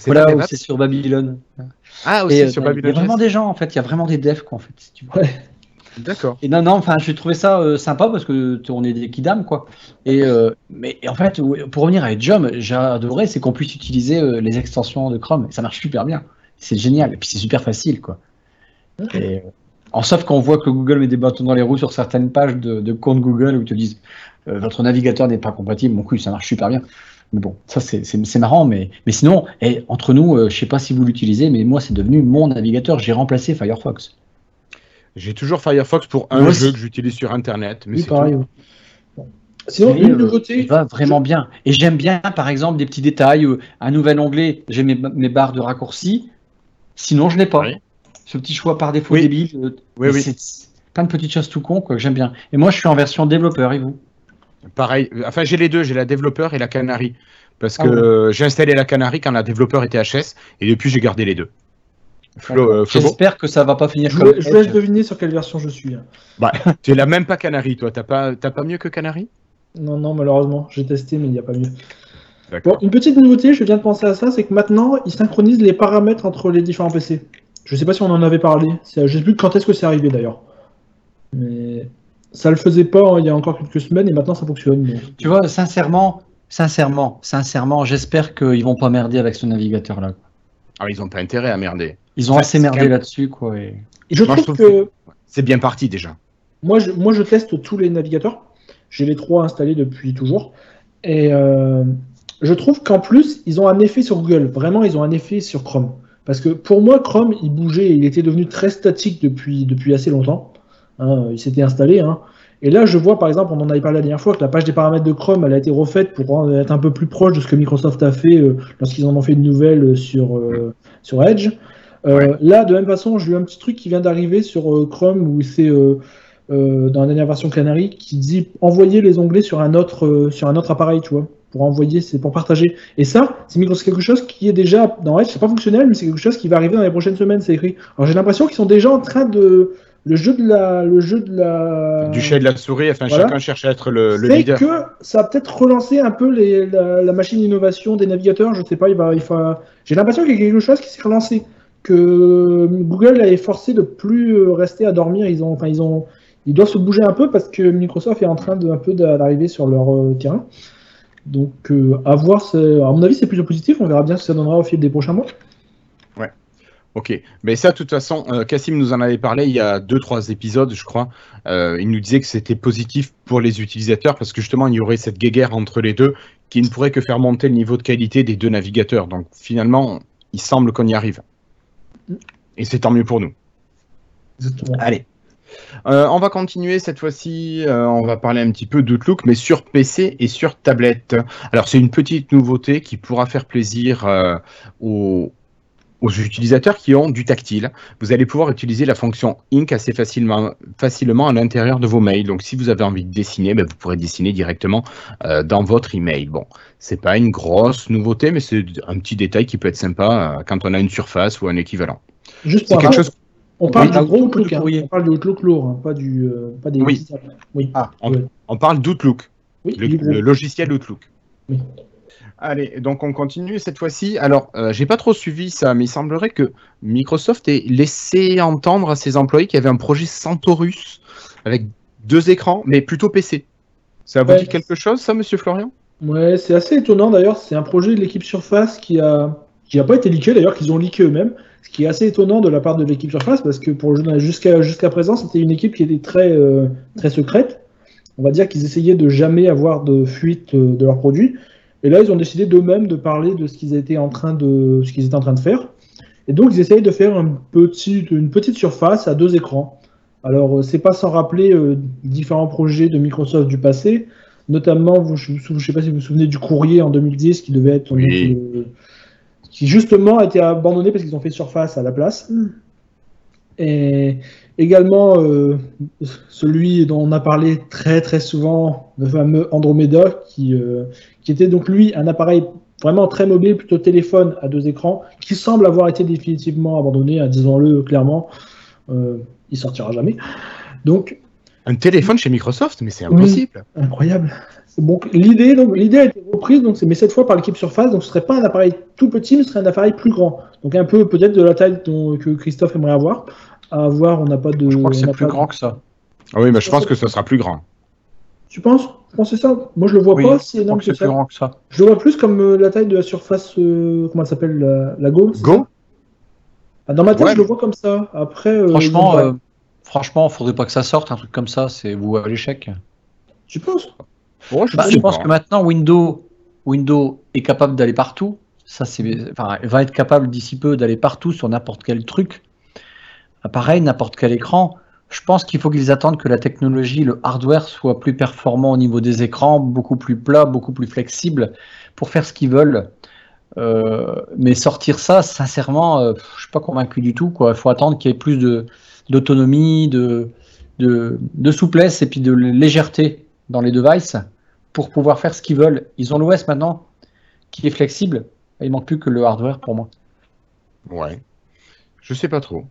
Voilà, c'est sur Babylone. Ah, aussi sur Babylone. Il y a vraiment des gens, en fait. Il y a vraiment des devs, quoi, en fait. Si tu veux. D'accord. Et non, non, enfin, j'ai trouvé ça euh, sympa parce que on est des kidam, quoi. Et euh, mais en fait, pour revenir à Edgeum, j'ai adoré, c'est qu'on puisse utiliser euh, les extensions de Chrome. ça marche super bien. C'est génial. Et puis c'est super facile, quoi. Et, en sauf qu'on voit que Google met des bâtons dans les roues sur certaines pages de, de compte Google où ils te disent votre navigateur n'est pas compatible. Mon cul, ça marche super bien. Mais bon, ça c'est marrant, mais, mais sinon, et entre nous, je sais pas si vous l'utilisez, mais moi c'est devenu mon navigateur. J'ai remplacé Firefox. J'ai toujours Firefox pour un jeu que j'utilise sur Internet. Mais oui, pareil. Sinon, une nouveauté. Il va vraiment bien. Et j'aime bien, par exemple, des petits détails. Euh, un nouvel onglet, j'ai mes, barres de raccourcis. Sinon, je n'ai pas. Ce petit choix par défaut débile. Euh, oui, oui. C'est plein de petites choses tout con que j'aime bien. Et moi, je suis en version développeur, et vous? Pareil. Enfin, j'ai les deux. J'ai la développeur et la Canary. Parce ah que j'ai installé la Canary quand la développeur était HS. Et depuis, j'ai gardé les deux. Euh, J'espère que ça va pas finir je comme. Je laisse deviner sur quelle version je suis. Bah, tu l'as même pas Canary, toi. T'as pas, pas mieux que Canary? Non, non, malheureusement. J'ai testé, mais il n'y a pas mieux. Bon, une petite nouveauté, je viens de penser à ça, c'est que maintenant, ils synchronisent les paramètres entre les différents PC. Je sais pas si on en avait parlé. Je sais plus quand est-ce que c'est arrivé d'ailleurs. Mais ça le faisait pas hein, il y a encore quelques semaines et maintenant ça fonctionne. Tu vois, sincèrement, sincèrement, sincèrement, j'espère qu'ils vont pas merder avec ce navigateur là. Ah, ils ont pas intérêt à merder. Ils ont assez merdé là-dessus, quoi. Et... je, trouve que, c'est bien parti déjà. Moi je, moi, je teste tous les navigateurs. J'ai les trois installés depuis toujours. Et euh, je trouve qu'en plus, ils ont un effet sur Google. Vraiment, ils ont un effet sur Chrome. Parce que pour moi, Chrome, il bougeait, il était devenu très statique depuis, depuis assez longtemps. Hein, il s'était installé. Hein. Et là, je vois par exemple, on en avait parlé la dernière fois, que la page des paramètres de Chrome, elle a été refaite pour être un peu plus proche de ce que Microsoft a fait euh, lorsqu'ils en ont fait une nouvelle sur, euh, sur Edge. Euh, là, de même façon, j'ai eu un petit truc qui vient d'arriver sur Chrome où c'est dans la dernière version Canary qui dit envoyer les onglets sur un autre, sur un autre appareil, tu vois, pour envoyer, c'est pour partager. Et ça, c'est quelque chose qui est déjà dans Edge, c'est pas fonctionnel, mais c'est quelque chose qui va arriver dans les prochaines semaines, c'est écrit. Alors j'ai l'impression qu'ils sont déjà en train de le jeu de la, le jeu de la, du chat de la souris. Enfin, chacun cherche à être le, le leader. que ça a peut-être relancé un peu les, la, machine d'innovation des navigateurs. Je sais pas, il va, il va... J'ai l'impression qu'il y a quelque chose qui s'est relancé, que Google est forcé de plus rester à dormir. Ils ont, enfin, ils ont, ils doivent se bouger un peu parce que Microsoft est en train de un peu d'arriver sur leur euh, terrain. Donc, euh, à voir. À mon avis, c'est plutôt positif. On verra bien ce que ça donnera au fil des prochains mois. Ok, mais ça, de toute façon, euh, Cassim nous en avait parlé il y a deux, trois épisodes, je crois. Euh, il nous disait que c'était positif pour les utilisateurs parce que justement, il y aurait cette guéguerre entre les deux qui ne pourrait que faire monter le niveau de qualité des deux navigateurs. Donc finalement, il semble qu'on y arrive. Et c'est tant mieux pour nous. Allez. Euh, on va continuer cette fois-ci. on va parler un petit peu d'Outlook, mais sur PC et sur tablette. Alors, c'est une petite nouveauté qui pourra faire plaisir aux aux utilisateurs qui ont du tactile. Vous allez pouvoir utiliser la fonction Ink assez facilement, facilement à l'intérieur de vos mails. Donc, si vous avez envie de dessiner, ben, vous pourrez dessiner directement euh, dans votre email. Bon, c'est pas une grosse nouveauté, mais c'est un petit détail qui peut être sympa euh, quand on a une surface ou un équivalent. Juste pour quelque chose. On parle du gros Outlook, hein. on parle d'Outlook lourd, hein, pas, du, euh, pas des. Oui. oui. Ah, on, parle d'Outlook, le, le, logiciel Outlook. Allez, donc on continue cette fois-ci. Alors, euh, j'ai pas trop suivi ça, mais il semblerait que Microsoft ait laissé entendre à ses employés qu'il y avait un projet Centaurus avec deux écrans, mais plutôt PC. Ça vous dit quelque chose, ça, monsieur Florian? Ouais, c'est assez étonnant d'ailleurs. C'est un projet de l'équipe Surface qui a qui n'a pas été leaké d'ailleurs, qu'ils ont leaké eux-mêmes. Ce qui est assez étonnant de la part de l'équipe Surface parce que pour jusqu'à jusqu'à présent, c'était une équipe qui était très euh, très secrète. On va dire qu'ils essayaient de jamais avoir de fuite euh, de leurs produits. Et là, ils ont décidé d'eux-mêmes de parler de ce qu'ils étaient en train de, ce qu'ils étaient en train de faire. Et donc, ils essayent de faire une petite, une petite surface à deux écrans. Alors, euh, c'est pas sans rappeler euh, différents projets de Microsoft du passé, notamment, vous, je ne sais pas si vous vous souvenez du courrier en 2010 qui devait être, euh, qui justement a été abandonné parce qu'ils ont fait Surface à la place. Et également, celui dont on a parlé très très souvent, le fameux Andromeda, qui, qui était donc lui un appareil vraiment très mobile, plutôt téléphone à deux écrans, qui semble avoir été définitivement abandonné, hein, disons-le clairement, euh, il sortira jamais. Donc, Un téléphone chez Microsoft, mais c'est impossible. incroyable. Donc l'idée, donc l'idée a été reprise, donc c'est mais cette fois par l'équipe Surface, donc ce serait pas un appareil tout petit, mais ce serait un appareil plus grand. Donc un peu peut-être de la taille que Christophe aimerait avoir. À voir, on n'a pas de. Je crois que c'est plus grand que ça. Ah oui, mais je pense que ce sera plus grand. Tu penses? C'est ça? Moi, je le vois pas c'est plus grand que ça. Je le vois plus comme euh, la taille de la surface. Euh, comment elle s'appelle la, Go Go? ah, Dans ma tête, je le vois comme ça. Après. Euh, franchement, il franchement, faudrait pas que ça sorte un truc comme ça. C'est vous à l'échec. Tu penses? Je, bah, pense que maintenant Windows, Windows est capable d'aller partout. Ça, c'est, enfin, va être capable d'ici peu d'aller partout sur n'importe quel truc. Pareil, n'importe quel écran. Je pense qu'il faut qu'ils attendent que la technologie, le hardware soit plus performant au niveau des écrans, beaucoup plus plat, beaucoup plus flexible pour faire ce qu'ils veulent. Euh, mais sortir ça, sincèrement, je euh, je suis pas convaincu du tout. Il faut attendre qu'il y ait plus de, d'autonomie, de, de, de, souplesse et puis de légèreté dans les devices pour pouvoir faire ce qu'ils veulent. Ils ont l'OS maintenant qui est flexible. Il manque plus que le hardware pour moi. Ouais. Je sais pas trop.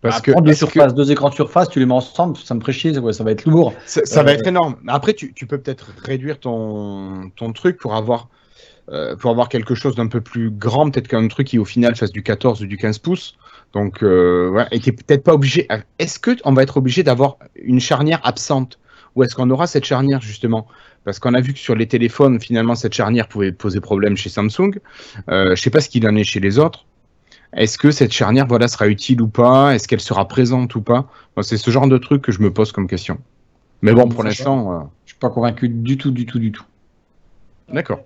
Parce que deux surfaces, deux écrans de surface, tu les mets ensemble, ça me ferait chier, ça va être lourd. Ça, va euh, être énorme. Après, tu, peux peut-être réduire ton, ton truc pour avoir, euh, pour avoir quelque chose d'un peu plus grand, peut-être qu'un truc qui au final fasse du 14 ou du 15 pouces. Donc, euh, ouais, et peut-être pas obligé. Est-ce qu'on va être obligé d'avoir une charnière absente? Ou est-ce qu'on aura cette charnière justement? Parce qu'on a vu que sur les téléphones, finalement, cette charnière pouvait poser problème chez Samsung. Euh, je ne sais pas ce qu'il en est chez les autres. Est-ce que cette charnière voilà, sera utile ou pas? Est-ce qu'elle sera présente ou pas? C'est ce genre de truc que je me pose comme question. Mais bon, pour l'instant. Euh, je suis pas convaincu du tout, du tout, du tout. D'accord.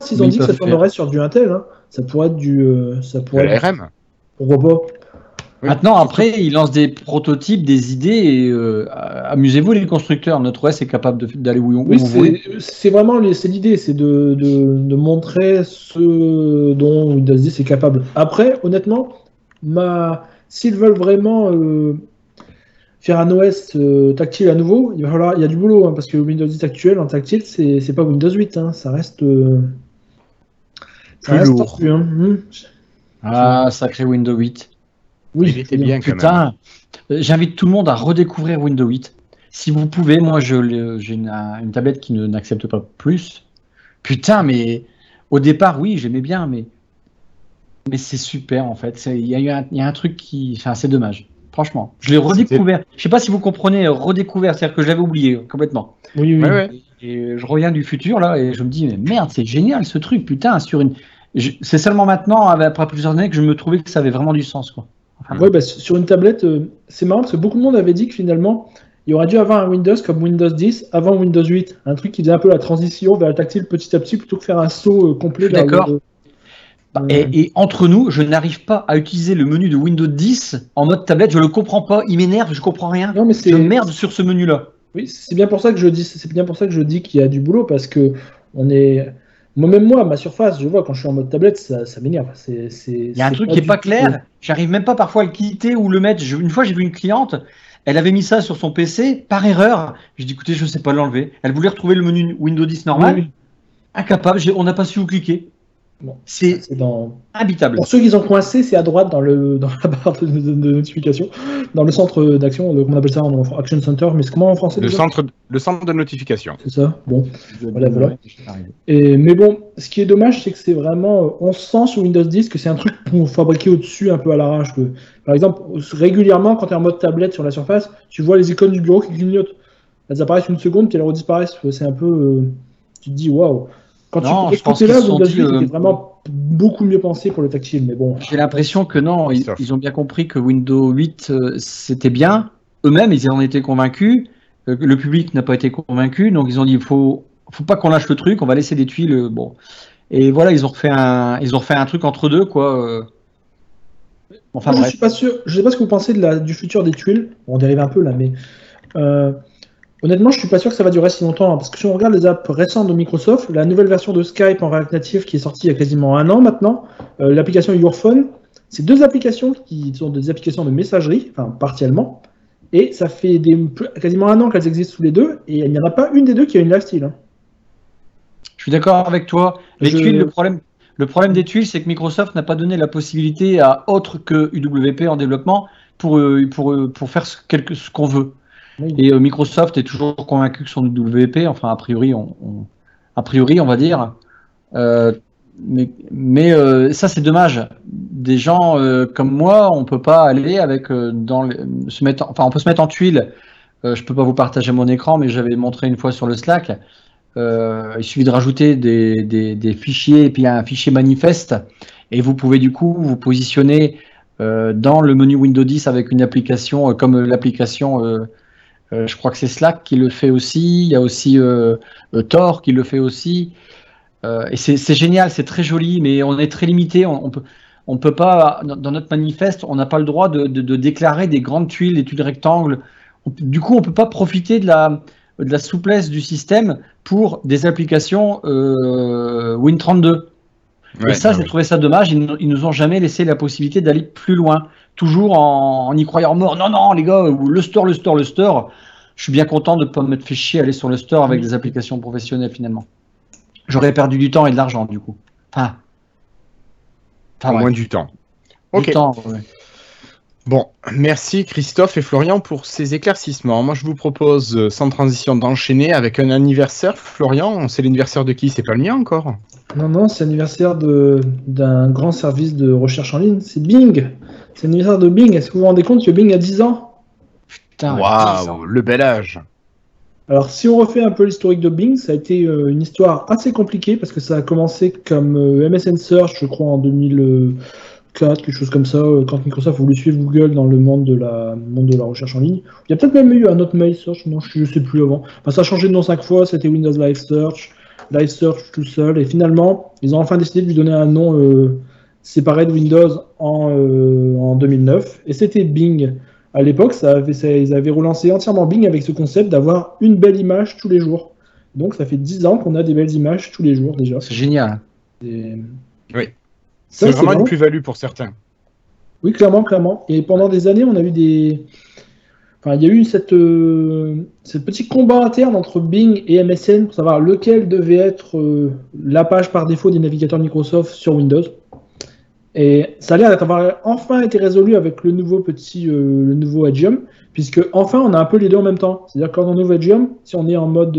S'ils ont dit que ça tournerait sur du Intel, hein, ça pourrait être du. Euh, ça pourrait être... RM Pourquoi pas Maintenant, après, ils lancent des prototypes, des idées, et euh, amusez-vous les constructeurs. Notre OS est capable d'aller où, on, oui, C'est vraiment l'idée, c'est de, de, montrer ce dont Windows 10 est capable. Après, honnêtement, ma... s'ils veulent vraiment euh, faire un OS euh, tactile à nouveau, il va falloir, il y a du boulot, hein, parce que Windows 10 actuel en tactile, c'est pas Windows 8, hein, ça reste. ça reste lourd. Hein. Hmm. Ah, sacré Windows 8. Oui, il était bien putain, euh, J'invite tout le monde à redécouvrir Windows 8. Si vous pouvez, moi j'ai une, tablette qui n'accepte pas plus. Putain, mais au départ, oui, j'aimais bien, mais, mais c'est super en fait. Il y, a un truc qui. Enfin, c'est dommage. Franchement, je l'ai redécouvert. Je sais pas si vous comprenez, redécouvert, c'est-à-dire que je l'avais oublié complètement. Oui, oui. Et je reviens du futur là et je me dis, mais merde, c'est génial ce truc, putain, sur une. C'est seulement maintenant, après plusieurs années, que je me trouvais que ça avait vraiment du sens, quoi. Oui, bah, sur une tablette, euh, c'est marrant parce que beaucoup de monde avait dit que finalement, il aurait dû avoir un Windows comme Windows 10 avant Windows 8. Un truc qui faisait un peu la transition vers le tactile petit à petit plutôt que faire un saut euh, complet. D'accord. Bah, et, entre nous, je n'arrive pas à utiliser le menu de Windows 10 en mode tablette. Je le comprends pas. Il m'énerve. Je comprends rien. Non, mais je merde sur ce menu-là. Oui, c'est bien pour ça que je dis. C'est bien pour ça que je dis qu'il y a du boulot parce que on est moi-même, moi, ma surface, je vois quand je suis en mode tablette, ça, m'énerve. Il y a un truc qui n'est pas clair. J'arrive même pas parfois à le quitter ou le mettre. une fois, j'ai vu une cliente, elle avait mis ça sur son PC par erreur. J'ai dit, écoutez, je ne sais pas l'enlever. Elle voulait retrouver le menu Windows 10 normal. Incapable, on n'a pas su où cliquer c'est dans... habitable. Pour ceux qui ont coincé, c'est à droite dans, le, dans la barre de, notification, dans le centre d'action, on appelle ça en Action Center, mais c'est comment en français le centre, le centre de notification. C'est ça, bon. Voilà, voilà. Et, mais bon, ce qui est dommage, c'est que c'est vraiment. On sent sur Windows 10 que c'est un truc pour fabriquer au-dessus un peu à l'arrache. Par exemple, régulièrement, quand tu es en mode tablette sur la surface, tu vois les icônes du bureau qui clignotent. Elles apparaissent une seconde, puis elles redisparaissent. C'est un peu. Euh, tu te dis, waouh. Quand non, tu je pense là, Windows 8 euh, vraiment beaucoup mieux pensé pour le tactile, mais bon. J'ai l'impression que non, ils, ont bien compris que Windows 8 euh, c'était bien. Eux-mêmes, ils en étaient convaincus. Euh, le public n'a pas été convaincu, donc ils ont dit il faut, faut pas qu'on lâche le truc, on va laisser des tuiles. bon. Et voilà, ils ont refait un, ils ont refait un truc entre deux, quoi. Enfin, je suis pas sûr. Je sais pas ce que vous pensez de la, du futur des tuiles. on dérive un peu là, mais. Honnêtement, je suis pas sûr que ça va durer si longtemps, hein, parce que si on regarde les apps récentes de Microsoft, la nouvelle version de Skype en React Native qui est sortie il y a quasiment un an maintenant, euh, l'application Your Phone, c'est deux applications qui sont des applications de messagerie, enfin partiellement, et ça fait quasiment un an qu'elles existent sous les deux, et il n'y en a pas une des deux qui a une lifestyle. Hein. Je suis d'accord avec toi. Les tuiles, le problème, le problème des tuiles, c'est que Microsoft n'a pas donné la possibilité à autre que UWP en développement pour, euh, pour, euh, pour faire ce qu'on veut. Et Microsoft est toujours convaincu que son WP, enfin a priori, on, a priori, on va dire. mais, mais ça c'est dommage. Des gens comme moi, on peut pas aller avec dans se mettre, enfin on peut se mettre en tuile. je peux pas vous partager mon écran, mais j'avais montré une fois sur le Slack. il suffit de rajouter des, des, fichiers et puis un fichier manifeste et vous pouvez du coup vous positionner euh, dans le menu Windows 10 avec une application euh, comme l'application, euh, je crois que c'est Slack qui le fait aussi, il y a aussi Tor qui le fait aussi. et c'est génial, c'est très joli, mais on est très limité. On, peut, pas, dans notre manifeste, on n'a pas le droit de, déclarer des grandes tuiles, des tuiles rectangles. du coup, on peut pas profiter de la souplesse du système pour des applications Win32 et ça, j'ai trouvé ça dommage. Ils, ils, nous ont jamais laissé la possibilité d'aller plus loin. Toujours en, y croyant mort. Non, non, les gars, le store, le store, le store. Je suis bien content de ne pas me fait chier aller sur le store avec des applications professionnelles finalement. J'aurais perdu du temps et de l'argent du coup. Enfin. enfin moins du temps. Du temps, Bon, merci Christophe et Florian pour ces éclaircissements. Moi, je vous propose, euh, sans transition, d'enchaîner avec un anniversaire. Florian, c'est l'anniversaire de qui? C'est pas le mien encore? Non, non, c'est l'anniversaire d'un grand service de recherche en ligne. C'est Bing. C'est l'anniversaire de Bing. Est-ce que vous vous rendez compte que Bing a 10 ans? Putain, waouh, le bel âge. Alors, si on refait un peu l'historique de Bing, ça a été euh, une histoire assez compliquée parce que ça a commencé comme euh, MSN Search, je crois, en 2000 quelque chose comme ça, euh, quand Microsoft voulait suivre Google dans le monde de la, monde de la recherche en ligne. Il y a peut-être même eu un autre mail search, non, je ne sais plus avant. ça a changé de nom cinq fois, c'était Windows Live Search, Live Search tout seul, et finalement, ils ont enfin décidé de lui donner un nom euh, séparé de Windows en, euh, en 2009, et c'était Bing. À l'époque, ça ils avaient relancé entièrement Bing avec ce concept d'avoir une belle image tous les jours. Donc ça fait 10 ans qu'on a des belles images tous les jours déjà. C'est génial. Oui. C'est vraiment une plus-value pour certains. Oui, clairement, clairement. Et pendant des années, on a eu des. Enfin, il y a eu cette, euh, ce petit combat interne entre Bing et MSN pour savoir lequel devait être euh, la page par défaut des navigateurs Microsoft sur Windows. Et ça a l'air d'avoir enfin été résolu avec le nouveau petit, euh, le nouveau Edgeum, puisque enfin on a un peu les deux en même temps. C'est-à-dire quand on ouvre Edgeum, si on est en mode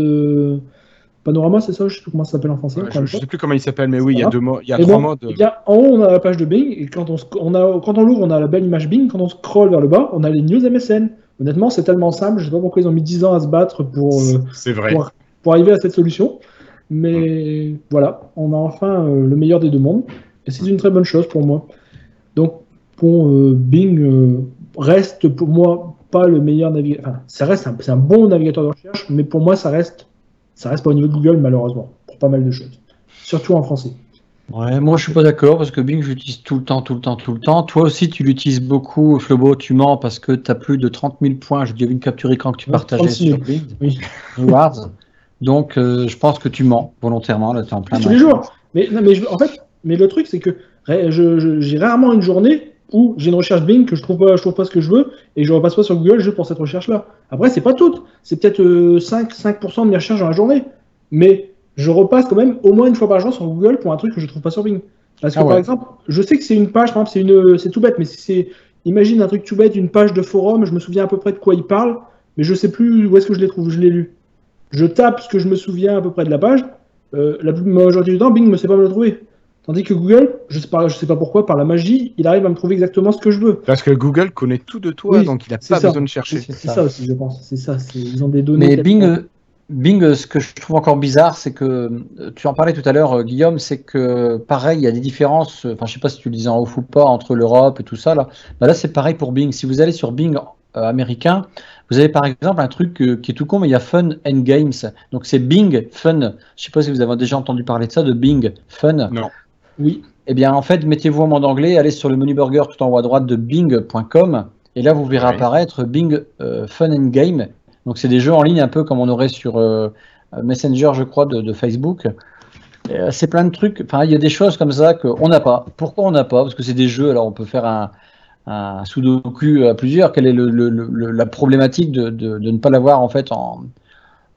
Panorama, c'est ça Je sais plus comment ça s'appelle en français. je ne sais plus comment il s'appelle, mais oui, il y a, deux mots, il y a trois modes. en haut, on a la page de Bing, et quand on, a, quand on l'ouvre, on a la belle image Bing. Quand on scroll vers le bas, on a les news MSN. Honnêtement, c'est tellement simple. Je ne sais pas pourquoi ils ont mis 10 ans à se battre pour, euh, vrai. pour, arriver à cette solution. Mais voilà, on a enfin euh, le meilleur des deux mondes. Et c'est une très bonne chose pour moi. Donc, pour euh, Bing reste pour moi pas le meilleur navigateur. Enfin, ça reste c'est un bon navigateur de recherche, mais pour moi, ça reste ça reste pas au niveau de Google, malheureusement, pour pas mal de choses. Surtout en français. Ouais, moi je suis pas d'accord parce que Bing j'utilise tout le temps, tout le temps, tout le temps. Toi aussi tu l'utilises beaucoup, Flobo, tu mens parce que tu as plus de 30 000 points. J'ai vu une capture écran que tu partageais sur Bing. Oui. Donc euh, je pense que tu mens volontairement, là tu en plein. Tous les jours. Mais, non, mais en fait, mais le truc c'est que j'ai rarement une journée où j'ai une recherche Bing que je trouve pas, je trouve pas ce que je veux et je repasse pas sur Google juste pour cette recherche-là. Après, c'est pas tout. C'est peut-être 5, euh, 5% de mes recherches dans la journée. Mais je repasse quand même au moins une fois par jour sur Google pour un truc que je trouve pas sur Bing. Parce que ah par exemple, je sais que c'est une page, par exemple, c'est une, c'est tout bête, mais c'est, imagine un truc tout bête, une page de forum, je me souviens à peu près de quoi il parle, mais je sais plus où est-ce que je l'ai trouvé, je l'ai lu. Je tape ce que je me souviens à peu près de la page, euh, la majorité du temps, Bing ne sait pas me le trouver. Tandis que Google, je sais pas, je sais pas pourquoi, par la magie, il arrive à me trouver exactement ce que je veux. Parce que Google connaît tout de toi, donc il n'a pas besoin de chercher. C'est ça. aussi, je pense. C'est ça. Ils ont des données. Mais Bing, Bing, ce que je trouve encore bizarre, c'est que tu en parlais tout à l'heure, Guillaume, c'est que pareil, il y a des différences. Enfin, je sais pas si tu le disais en off ou pas entre l'Europe et tout ça là. Bah là, c'est pareil pour Bing. Si vous allez sur Bing euh, américain, vous avez par exemple un truc euh, qui est tout con, mais il y a Fun and Games. Donc c'est Bing Fun. Je sais pas si vous avez déjà entendu parler de ça, de Bing Fun. Non. Oui. Eh bien, en fait, mettez-vous en mode anglais, allez sur le menu burger tout en haut à droite de bing.com et là, vous verrez apparaître Bing euh, Fun and Game. Donc, c'est des jeux en ligne un peu comme on aurait sur euh, Messenger, je crois, de, Facebook. Euh, c'est plein de trucs. Enfin, il y a des choses comme ça qu'on n'a pas. Pourquoi on n'a pas? Parce que c'est des jeux. Alors, on peut faire un, un sudoku à plusieurs. Quelle est la problématique de, de, ne pas l'avoir en fait en,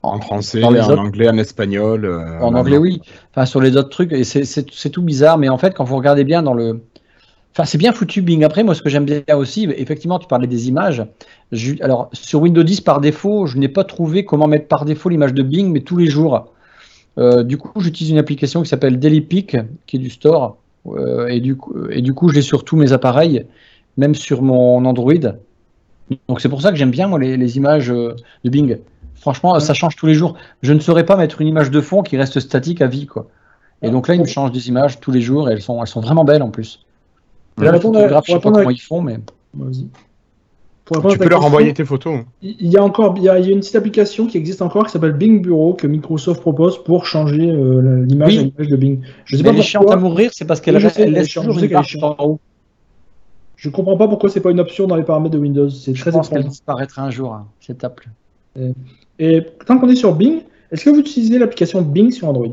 en français, en anglais, en espagnol. Euh, en anglais, oui. Enfin, sur les autres trucs, et c'est tout bizarre, mais en fait, quand vous regardez bien dans le, Enfin, c'est bien foutu Bing. Après, moi, ce que j'aime bien aussi, effectivement, tu parlais des images. alors, sur Windows 10, par défaut, je n'ai pas trouvé comment mettre par défaut l'image de Bing, mais tous les jours. Euh, du coup, j'utilise une application qui s'appelle DailyPic, qui est du store. Euh, et, du coup, et du coup, je l'ai sur tous mes appareils, même sur mon Android. Donc, c'est pour ça que j'aime bien, moi, les, images de Bing. Franchement, ça change tous les jours. Je ne saurais pas mettre une image de fond qui reste statique à vie, quoi. Et donc là, ils me changent des images tous les jours et elles sont, elles sont vraiment belles en plus. Je sais pas comment ils font, mais. tu peux leur envoyer tes photos. Il y a encore, il y a, une petite application qui existe encore qui s'appelle Bing Bureau que Microsoft propose pour changer euh, l'image l'image de Bing. Je sais pas elle est chiante à mourir, c'est parce qu'elle laisse toujours une marche en haut. Je comprends pas pourquoi c'est pas une option dans les paramètres de Windows. C'est très pense qu'elle disparaîtra un jour, hein, cette app. Et, tant qu'on est sur Bing, est-ce que vous utilisez l'application Bing sur Android?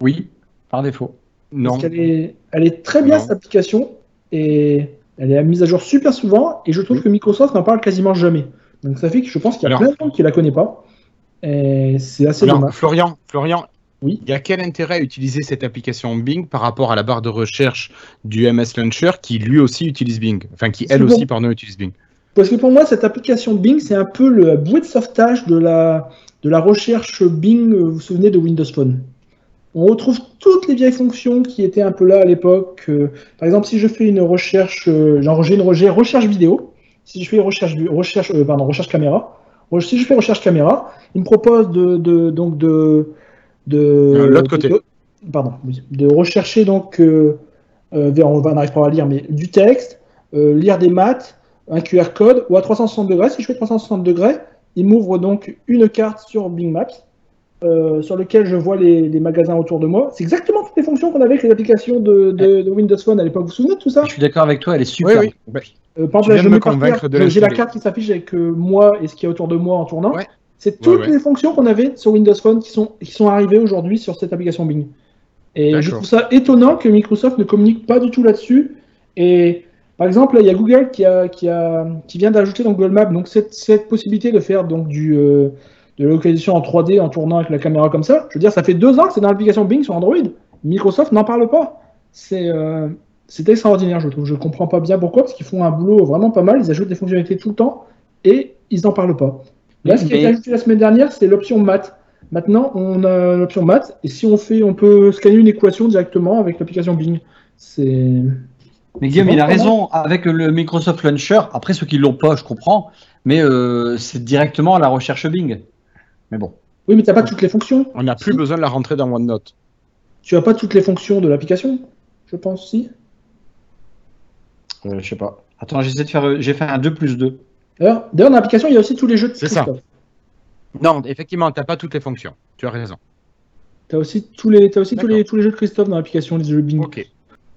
Oui, par défaut. Non. Parce qu'elle est, elle est très bien cette application et elle est mise à jour super souvent et je trouve que Microsoft n'en parle quasiment jamais. Donc ça fait que je pense qu'il y a plein de gens qui la connaissent pas. Et c'est assez dommage. Florian, Florian, oui. Il y a quel intérêt à utiliser cette application Bing par rapport à la barre de recherche du MS Launcher qui lui aussi utilise Bing, enfin qui elle aussi, pardon, utilise Bing? Parce que pour moi, cette application Bing, c'est un peu le bouée de sauvetage de la, de la recherche Bing, vous vous souvenez de Windows Phone? On retrouve toutes les vieilles fonctions qui étaient un peu là à l'époque. Euh, par exemple, si je fais une recherche, euh, j'ai une recherche vidéo. Si je fais recherche, recherche, euh, pardon, recherche caméra. Si je fais recherche caméra, il me propose de, donc de, de l'autre côté. pardon, de rechercher donc, on n'arrive pas à lire, mais du texte, lire des maths, un QR code ou à 360 degrés. Si je fais 360 degrés, il m'ouvre donc une carte sur Bing Maps euh, sur lequel je vois les, magasins autour de moi. C'est exactement toutes les fonctions qu'on avait avec les applications de, Windows Phone à l'époque. Vous vous souvenez de tout ça? Je suis d'accord avec toi, elle est super. Oui, oui. Euh, par exemple, j'ai la carte qui s'affiche avec euh, moi et ce qui est autour de moi en tournant. C'est toutes les fonctions qu'on avait sur Windows Phone qui sont, qui sont arrivées aujourd'hui sur cette application Bing. Et je trouve ça étonnant que Microsoft ne communique pas du tout là-dessus. Et par exemple, il y a Google qui, a, qui, a, qui vient d'ajouter dans Google Maps donc cette, cette possibilité de faire donc du de localisation en 3D en tournant avec la caméra comme ça. Je veux dire, ça fait deux ans que c'est dans l'application Bing sur Android. Microsoft n'en parle pas. C'est euh, extraordinaire, je trouve. Je comprends pas bien pourquoi, parce qu'ils font un boulot vraiment pas mal. Ils ajoutent des fonctionnalités tout le temps et ils n'en parlent pas. Là, ce qui a été ajouté la semaine dernière, c'est l'option math. Maintenant, on a l'option math et si on fait, on peut scanner une équation directement avec l'application Bing. C'est. Mais Guillaume, il a raison. Avec le Microsoft Launcher, après ceux qui l'ont pas, je comprends, mais euh, c'est directement la recherche Bing. Mais bon. Oui, mais tu n'as pas toutes les fonctions. On n'a plus besoin de la rentrer dans OneNote. Tu n'as pas toutes les fonctions de l'application, je pense, si. Euh, je sais pas. Attends, j'essaie de faire. Euh, j'ai fait un 2 plus 2. D'ailleurs, dans l'application, il y a aussi tous les jeux de C'est ça. Non, effectivement, tu n'as pas toutes les fonctions. Tu as raison. Tu as aussi tous les, as aussi tous les, tous les jeux de Christophe dans l'application, les jeux Bing. Ok.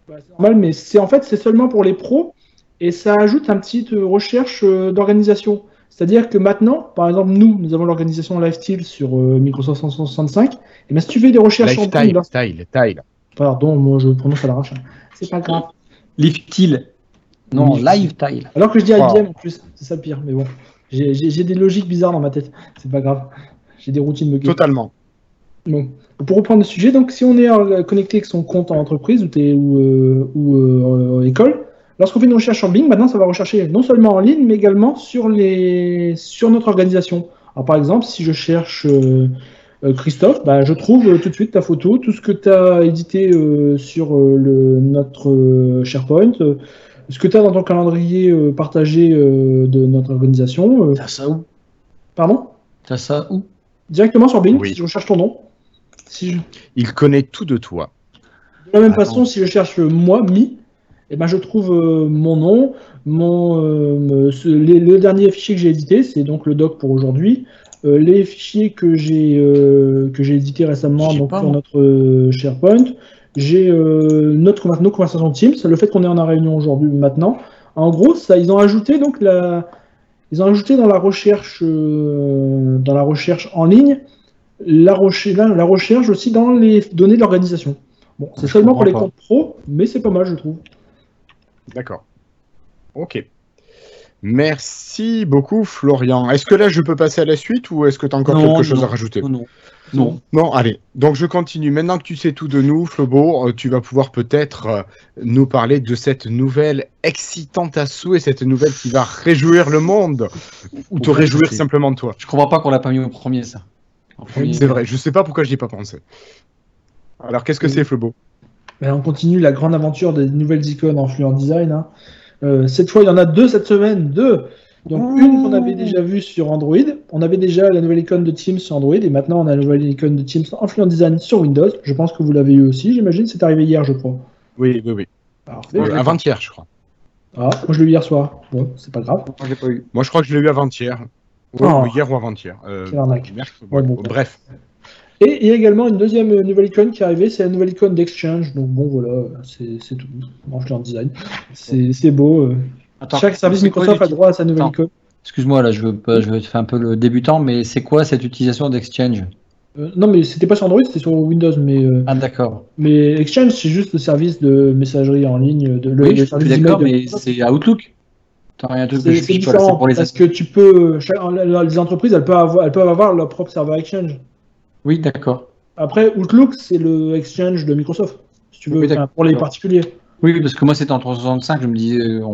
Bah, c'est normal, mais c'est en fait c'est seulement pour les pros et ça ajoute un petit euh, recherche d'organisation. C'est-à-dire que maintenant, par exemple, nous, nous avons l'organisation Lifestyle sur euh, Microsoft 365. Et bien, si tu fais des recherches Lifestyle, en style, style. Pardon, moi je prononce à l'arrache. Hein. C'est pas grave. Lifestyle. Non, Lifestyle. Alors que je dis IBM en plus, c'est ça le pire. Mais bon, j'ai des logiques bizarres dans ma tête. C'est pas grave. J'ai des routines de Totalement. Bon. Pour reprendre le sujet, donc si on est euh, connecté avec son compte en entreprise ou, ou, euh, ou école, Lorsqu'on fait une recherche sur Bing, maintenant, ça va rechercher non seulement en ligne, mais également sur, les... sur notre organisation. Alors, par exemple, si je cherche euh, euh, Christophe, bah, je trouve euh, tout de suite ta photo, tout ce que tu as édité sur le, notre SharePoint, ce que tu as dans ton calendrier partagé de notre organisation. T'as ça où? Pardon? T'as ça où? Directement sur Bing, si je recherche ton nom. Si Il connaît tout de toi. De la même façon, si je cherche moi, Mi, eh ben, je trouve euh, mon nom, mon, euh, le dernier fichier que j'ai édité, c'est donc le doc pour aujourd'hui. Euh, les fichiers que j'ai que j'ai édités récemment donc, sur notre SharePoint. J'ai notre nos conversations Teams, le fait qu'on est en réunion aujourd'hui maintenant. En gros, ça, ils ont ajouté donc la, ils ont ajouté dans la recherche dans la recherche en ligne la, recherche, la, recherche aussi dans les données de l'organisation. Bon, c'est seulement pour les comptes pro, mais c'est pas mal, je trouve. D'accord. Ok. Merci beaucoup, Florian. Est-ce que là, je peux passer à la suite ou est-ce que tu as encore quelque chose à rajouter? Non, non. Non, allez. Donc, je continue. Maintenant que tu sais tout de nous, Flobo, euh, tu vas pouvoir peut-être euh, nous parler de cette nouvelle excitante à souhait, cette nouvelle qui va réjouir le monde ou te réjouir simplement de toi. Je comprends pas qu'on l'a pas mis au premier, ça. C'est vrai. Je sais pas pourquoi je n'y ai pas pensé. Alors, qu'est-ce que c'est, Flobo? Ben, On continue la grande aventure des nouvelles icônes en Fluent Design. Hein. Euh, cette fois, il y en a deux cette semaine, deux. Donc une qu'on avait déjà vue sur Android. On avait déjà la nouvelle icône de Teams sur Android et maintenant on a la nouvelle icône de Teams en Fluent Design sur Windows. Je pense que vous l'avez eu aussi, j'imagine. C'est arrivé hier, je crois. Oui, oui, oui. avant-hier, je crois. Ah, moi je l'ai eu hier soir. Bon, c'est pas grave. Moi, pas eu. moi je crois que je l'ai eu avant-hier. Ah. Ou hier ou avant-hier. Euh, arnaque. bref. Et il y a également une deuxième nouvelle icône qui est arrivée, c'est la nouvelle icône d'Exchange. Donc bon, voilà, c'est tout. Mange leur design. C'est beau. Euh. Chaque service Microsoft a droit à sa nouvelle icône. Excuse-moi, là, je veux, je veux faire un peu le débutant, mais c'est quoi cette utilisation d'Exchange? Euh, non, mais c'était pas sur Android, c'était sur Windows. Mais, euh, ah, d'accord. Mais Exchange, c'est juste le service de messagerie en ligne. De, le, oui, je suis d'accord, mais c'est Outlook. Rien de C'est différent, pour les parce que tu peux. Les entreprises, elles peuvent, avoir, elles peuvent avoir leur propre serveur Exchange. Oui, d'accord. Après, Outlook, c'est le Exchange de Microsoft, si tu veux, pour les particuliers. Oui, parce que moi, c'était en 365, je me disais. Euh,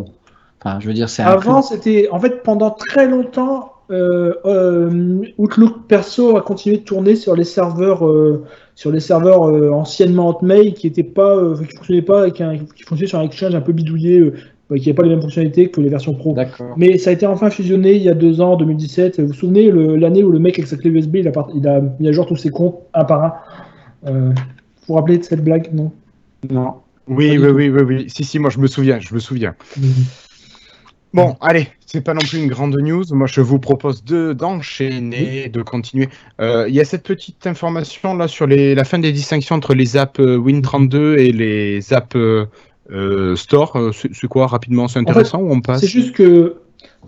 enfin, je veux dire, c'est Avant, c'était. En fait, pendant très longtemps, euh, euh, Outlook perso a continué de tourner sur les serveurs, sur les serveurs anciennement Hotmail qui étaient pas, qui fonctionnaient pas, qui, qui fonctionnaient sur un exchange un peu bidouillé, qui n'avait pas les mêmes fonctionnalités que les versions pro. Mais ça a été enfin fusionné il y a deux ans, 2017. Vous vous souvenez l'année où le mec avec sa clé USB, il a, il a mis à jour tous ses comptes un par un? Euh, vous vous rappelez de cette blague Non? Non. Oui, oui, oui, oui, oui. Si, si, moi je me souviens, je me souviens. Mhm. Bon, allez, c'est pas non plus une grande news. Moi, je vous propose de d'enchaîner, de continuer. Euh, il y a cette petite information là sur les, la fin des distinctions entre les apps euh, Win32 et les apps euh, store, euh, c'est quoi rapidement? C'est intéressant ou on passe? C'est juste que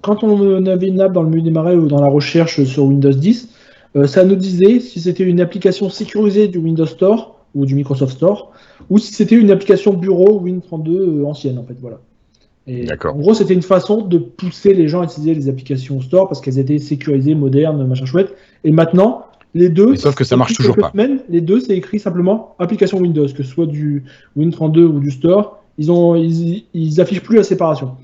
quand on avait une app dans le menu démarrer ou dans la recherche sur Windows 10, euh, ça nous disait si c'était une application sécurisée du Windows Store ou du Microsoft Store, ou si c'était une application bureau Win32 ancienne en fait. Voilà. Et en gros, c'était une façon de pousser les gens à utiliser les applications Store parce qu'elles étaient sécurisées, modernes, machin chouette. Et maintenant, les deux. sauf que ça marche toujours pas. les deux, c'est écrit simplement application Windows, que ce soit du Win32 ou du Store ils ont ils, affichent plus la séparation.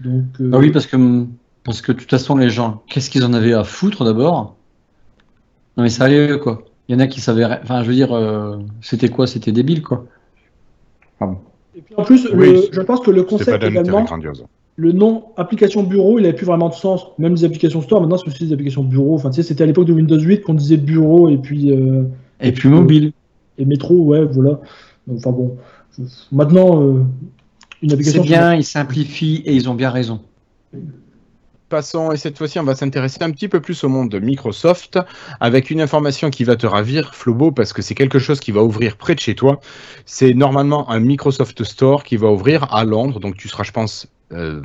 Donc, euh, ah oui, parce que parce que de toute façon les gens, qu'est-ce qu'ils en avaient à foutre d'abord? Non mais sérieux quoi. Il y en a qui savaient, enfin je veux dire, euh, c'était quoi? C'était débile quoi. Et puis en plus, je pense que le concept également, le nom application bureau, il n'avait plus vraiment de sens. Même les applications store, maintenant c'est aussi des applications bureau. Enfin tu sais, c'était à l'époque de Windows 8 qu'on disait bureau et puis euh, et puis mobile. Et métro, ouais, voilà. Enfin bon. Maintenant, euh, une application. C'est bien, ils simplifient et ils ont bien raison. Passons, et cette fois-ci, on va s'intéresser un petit peu plus au monde de Microsoft avec une information qui va te ravir, Flobo, parce que c'est quelque chose qui va ouvrir près de chez toi. C'est normalement un Microsoft Store qui va ouvrir à Londres, donc tu seras, je pense, euh,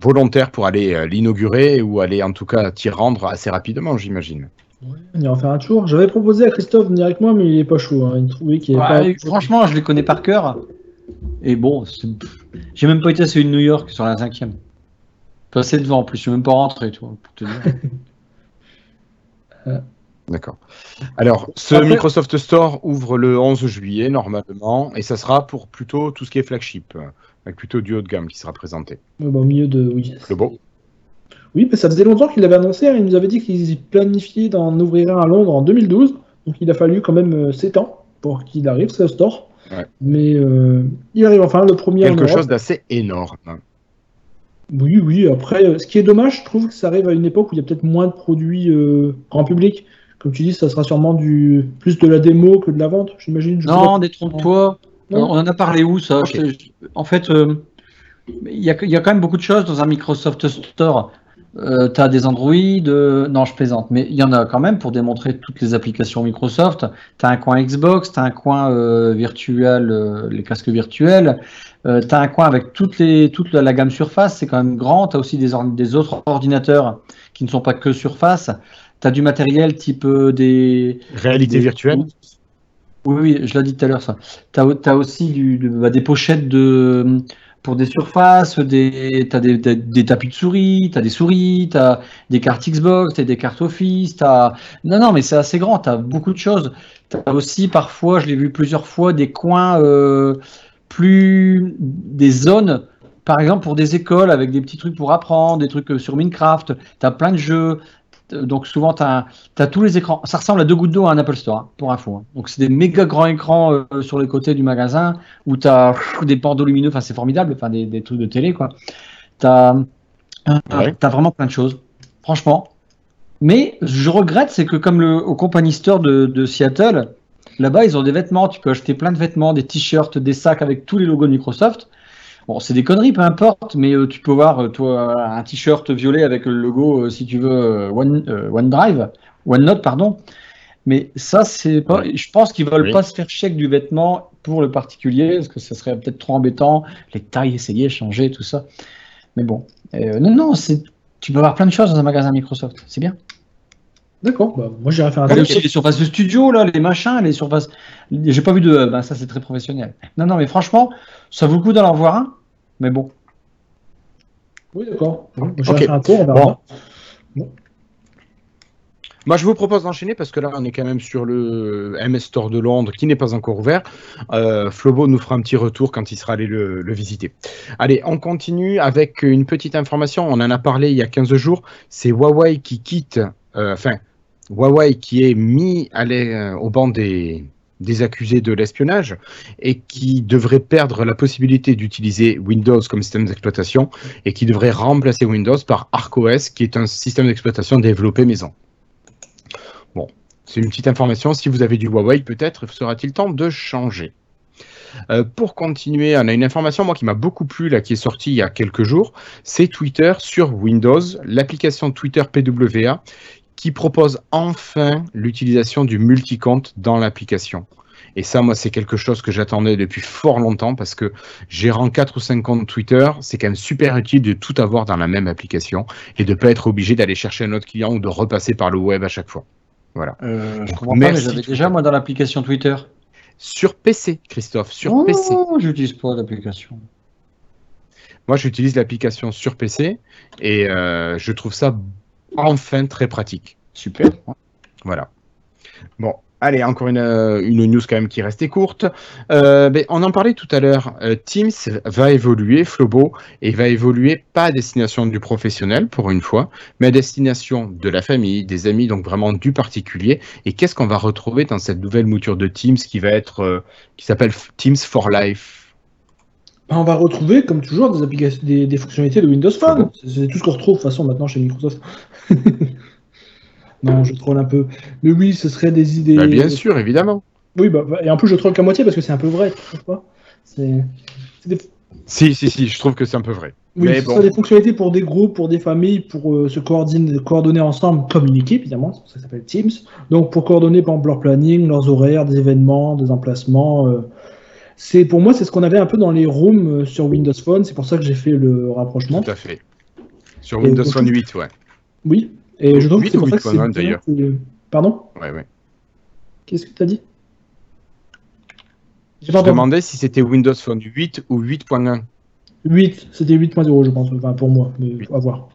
volontaire pour aller euh, l'inaugurer ou aller en tout cas t'y rendre assez rapidement, j'imagine. On ira faire un tour. J'avais proposé à Christophe de venir avec moi, mais il est pas chaud. Hein. Il trouvait qu'il pas... Franchement, je les connais par cœur. Et bon, j'ai même pas été à celui de New York sur la cinquième. Passé devant en plus, je suis même pas rentré, toi, pour te dire. D'accord. Alors, ce Microsoft Store ouvre le 11 juillet normalement, et ça sera pour plutôt tout ce qui est flagship, avec plutôt du haut de gamme qui sera présenté. Bah, au milieu de oui. Le beau. Oui, mais ça faisait longtemps qu'il l'avait annoncé. Hein. Il nous avait dit qu'il planifiait d'en ouvrir un à Londres en 2012. Donc il a fallu quand même 7 euh, ans pour qu'il arrive, ce store. Mais euh, il arrive enfin, le premier. Quelque chose d'assez énorme. Oui, oui. Après, euh, ce qui est dommage, je trouve que ça arrive à une époque où il y a peut-être moins de produits grand public. Comme tu dis, ça sera sûrement du plus de la démo que de la vente, j'imagine. Non, détrompe-toi. On en a parlé où ça? En fait, il y, a quand même beaucoup de choses dans un Microsoft Store. Euh, tu as des Android, euh, non je plaisante, mais il y en a quand même pour démontrer toutes les applications Microsoft. Tu as un coin Xbox, tu as un coin euh, virtuel, euh, les casques virtuels, tu as un coin avec toutes les, toute la, gamme Surface, c'est quand même grand, tu as aussi des, des, autres ordinateurs qui ne sont pas que Surface, tu as du matériel type des... Réalité virtuelle Oui, oui, je l'ai dit tout à l'heure ça. Tu as, as, aussi du, bah, des pochettes de pour des surfaces, des, as des, tapis de souris, tu as des souris, tu as des cartes Xbox, tu des cartes Office, as... Non, non, mais c'est assez grand, tu as beaucoup de choses. Tu as aussi parfois, je l'ai vu plusieurs fois, des coins euh, plus... des zones, par exemple pour des écoles avec des petits trucs pour apprendre, des trucs euh, sur Minecraft, tu as plein de jeux, donc souvent, tu as, tous les écrans. Ça ressemble à deux gouttes d'eau à un Apple Store, hein, pour info. Hein. Donc c'est des méga grands écrans euh, sur les côtés du magasin où tu as des bandeaux lumineux. Enfin, c'est formidable. Enfin, des, trucs de télé, quoi. Tu as, vraiment plein de choses. Franchement. Mais je regrette, c'est que comme le, au Company Store de, de Seattle, là-bas, ils ont des vêtements. Tu peux acheter plein de vêtements, des t-shirts, des sacs avec tous les logos de Microsoft. Bon, c'est des conneries, peu importe, mais euh, tu peux voir, euh, toi, un t-shirt violet avec le logo, euh, si tu veux, One, OneDrive, OneNote, pardon. Mais ça, c'est pas. Je pense qu'ils veulent pas se faire chèque du vêtement pour le particulier, parce que ce serait peut-être trop embêtant, les tailles, essayer, changer, tout ça. Mais bon, non, non, c'est. Tu peux avoir plein de choses dans un magasin Microsoft, c'est bien. D'accord, bah, moi j'irai faire un aussi les surfaces de studio, là, les machins, les surfaces. J'ai pas vu de. Ben, ça, c'est très professionnel. Non, non, mais franchement, ça vaut le coup d'en avoir un, mais bon. Oui, d'accord. Bon, un tour, Moi, je vous propose d'enchaîner parce que là, on est quand même sur le MS Store de Londres qui n'est pas encore ouvert. Euh, Flobo nous fera un petit retour quand il sera allé le, visiter. Allez, on continue avec une petite information. On en a parlé il y a 15 jours. C'est Huawei qui quitte, euh, enfin, Huawei qui est mis euh, au banc des, des accusés de l'espionnage et qui devrait perdre la possibilité d'utiliser Windows comme système d'exploitation et qui devrait remplacer Windows par ArcOS qui est un système d'exploitation développé maison. Bon, c'est une petite information. Si vous avez du Huawei, peut-être sera-t-il temps de changer. Euh, pour continuer, on a une information moi qui m'a beaucoup plu là, qui est sortie il y a quelques jours. C'est Twitter sur Windows, l'application Twitter PWA qui propose enfin l'utilisation du multicompte dans l'application. Et ça, moi, c'est quelque chose que j'attendais depuis fort longtemps parce que gérant 4 ou 5 comptes Twitter, c'est quand même super utile de tout avoir dans la même application et de ne pas être obligé d'aller chercher un autre client ou de repasser par le web à chaque fois. Voilà. Euh, je comprends pas, mais j'avais déjà moi dans l'application Twitter. Sur PC, Christophe, sur oh, PC. J'utilise pas l'application. Moi, j'utilise l'application sur PC et euh, je trouve ça enfin très pratique. Super. Voilà. Bon, allez, encore une, euh, une, news quand même qui restait courte. Euh, ben, on en parlait tout à l'heure. Euh, Teams va évoluer, Flobo, et va évoluer pas à destination du professionnel pour une fois, mais à destination de la famille, des amis, donc vraiment du particulier. Et qu'est-ce qu'on va retrouver dans cette nouvelle mouture de Teams qui va être, qui s'appelle Teams for Life? Bah, on va retrouver, comme toujours, des, applications, des, fonctionnalités de Windows Phone. C'est tout ce qu'on retrouve de toute façon maintenant chez Microsoft. non, je troll un peu. Mais oui, ce serait des idées. Bah, bien sûr, évidemment. Oui, bah, et en plus, je troll qu'à moitié parce que c'est un peu vrai, tu trouves pas Si, si, si, je trouve que c'est un peu vrai. Oui, ce bon. des fonctionnalités pour des groupes, pour des familles, pour euh, se coordonner, coordonner ensemble, communiquer, évidemment, ça s'appelle Teams. Donc, pour coordonner, par exemple, leur planning, leurs horaires, des événements, des emplacements. Euh, c'est pour moi, c'est ce qu'on avait un peu dans les rooms euh, sur Windows Phone. C'est pour ça que j'ai fait le rapprochement. Tout à fait. Sur Windows Phone 8, ouais. Oui. Et je trouve que c'est pour ça que d'ailleurs. Pardon Ouais, ouais. Qu'est-ce que tu as dit Je demandais si c'était Windows Phone 8 ou 8.1. 8, c'était 8.0, je pense, enfin, pour moi, mais à voir.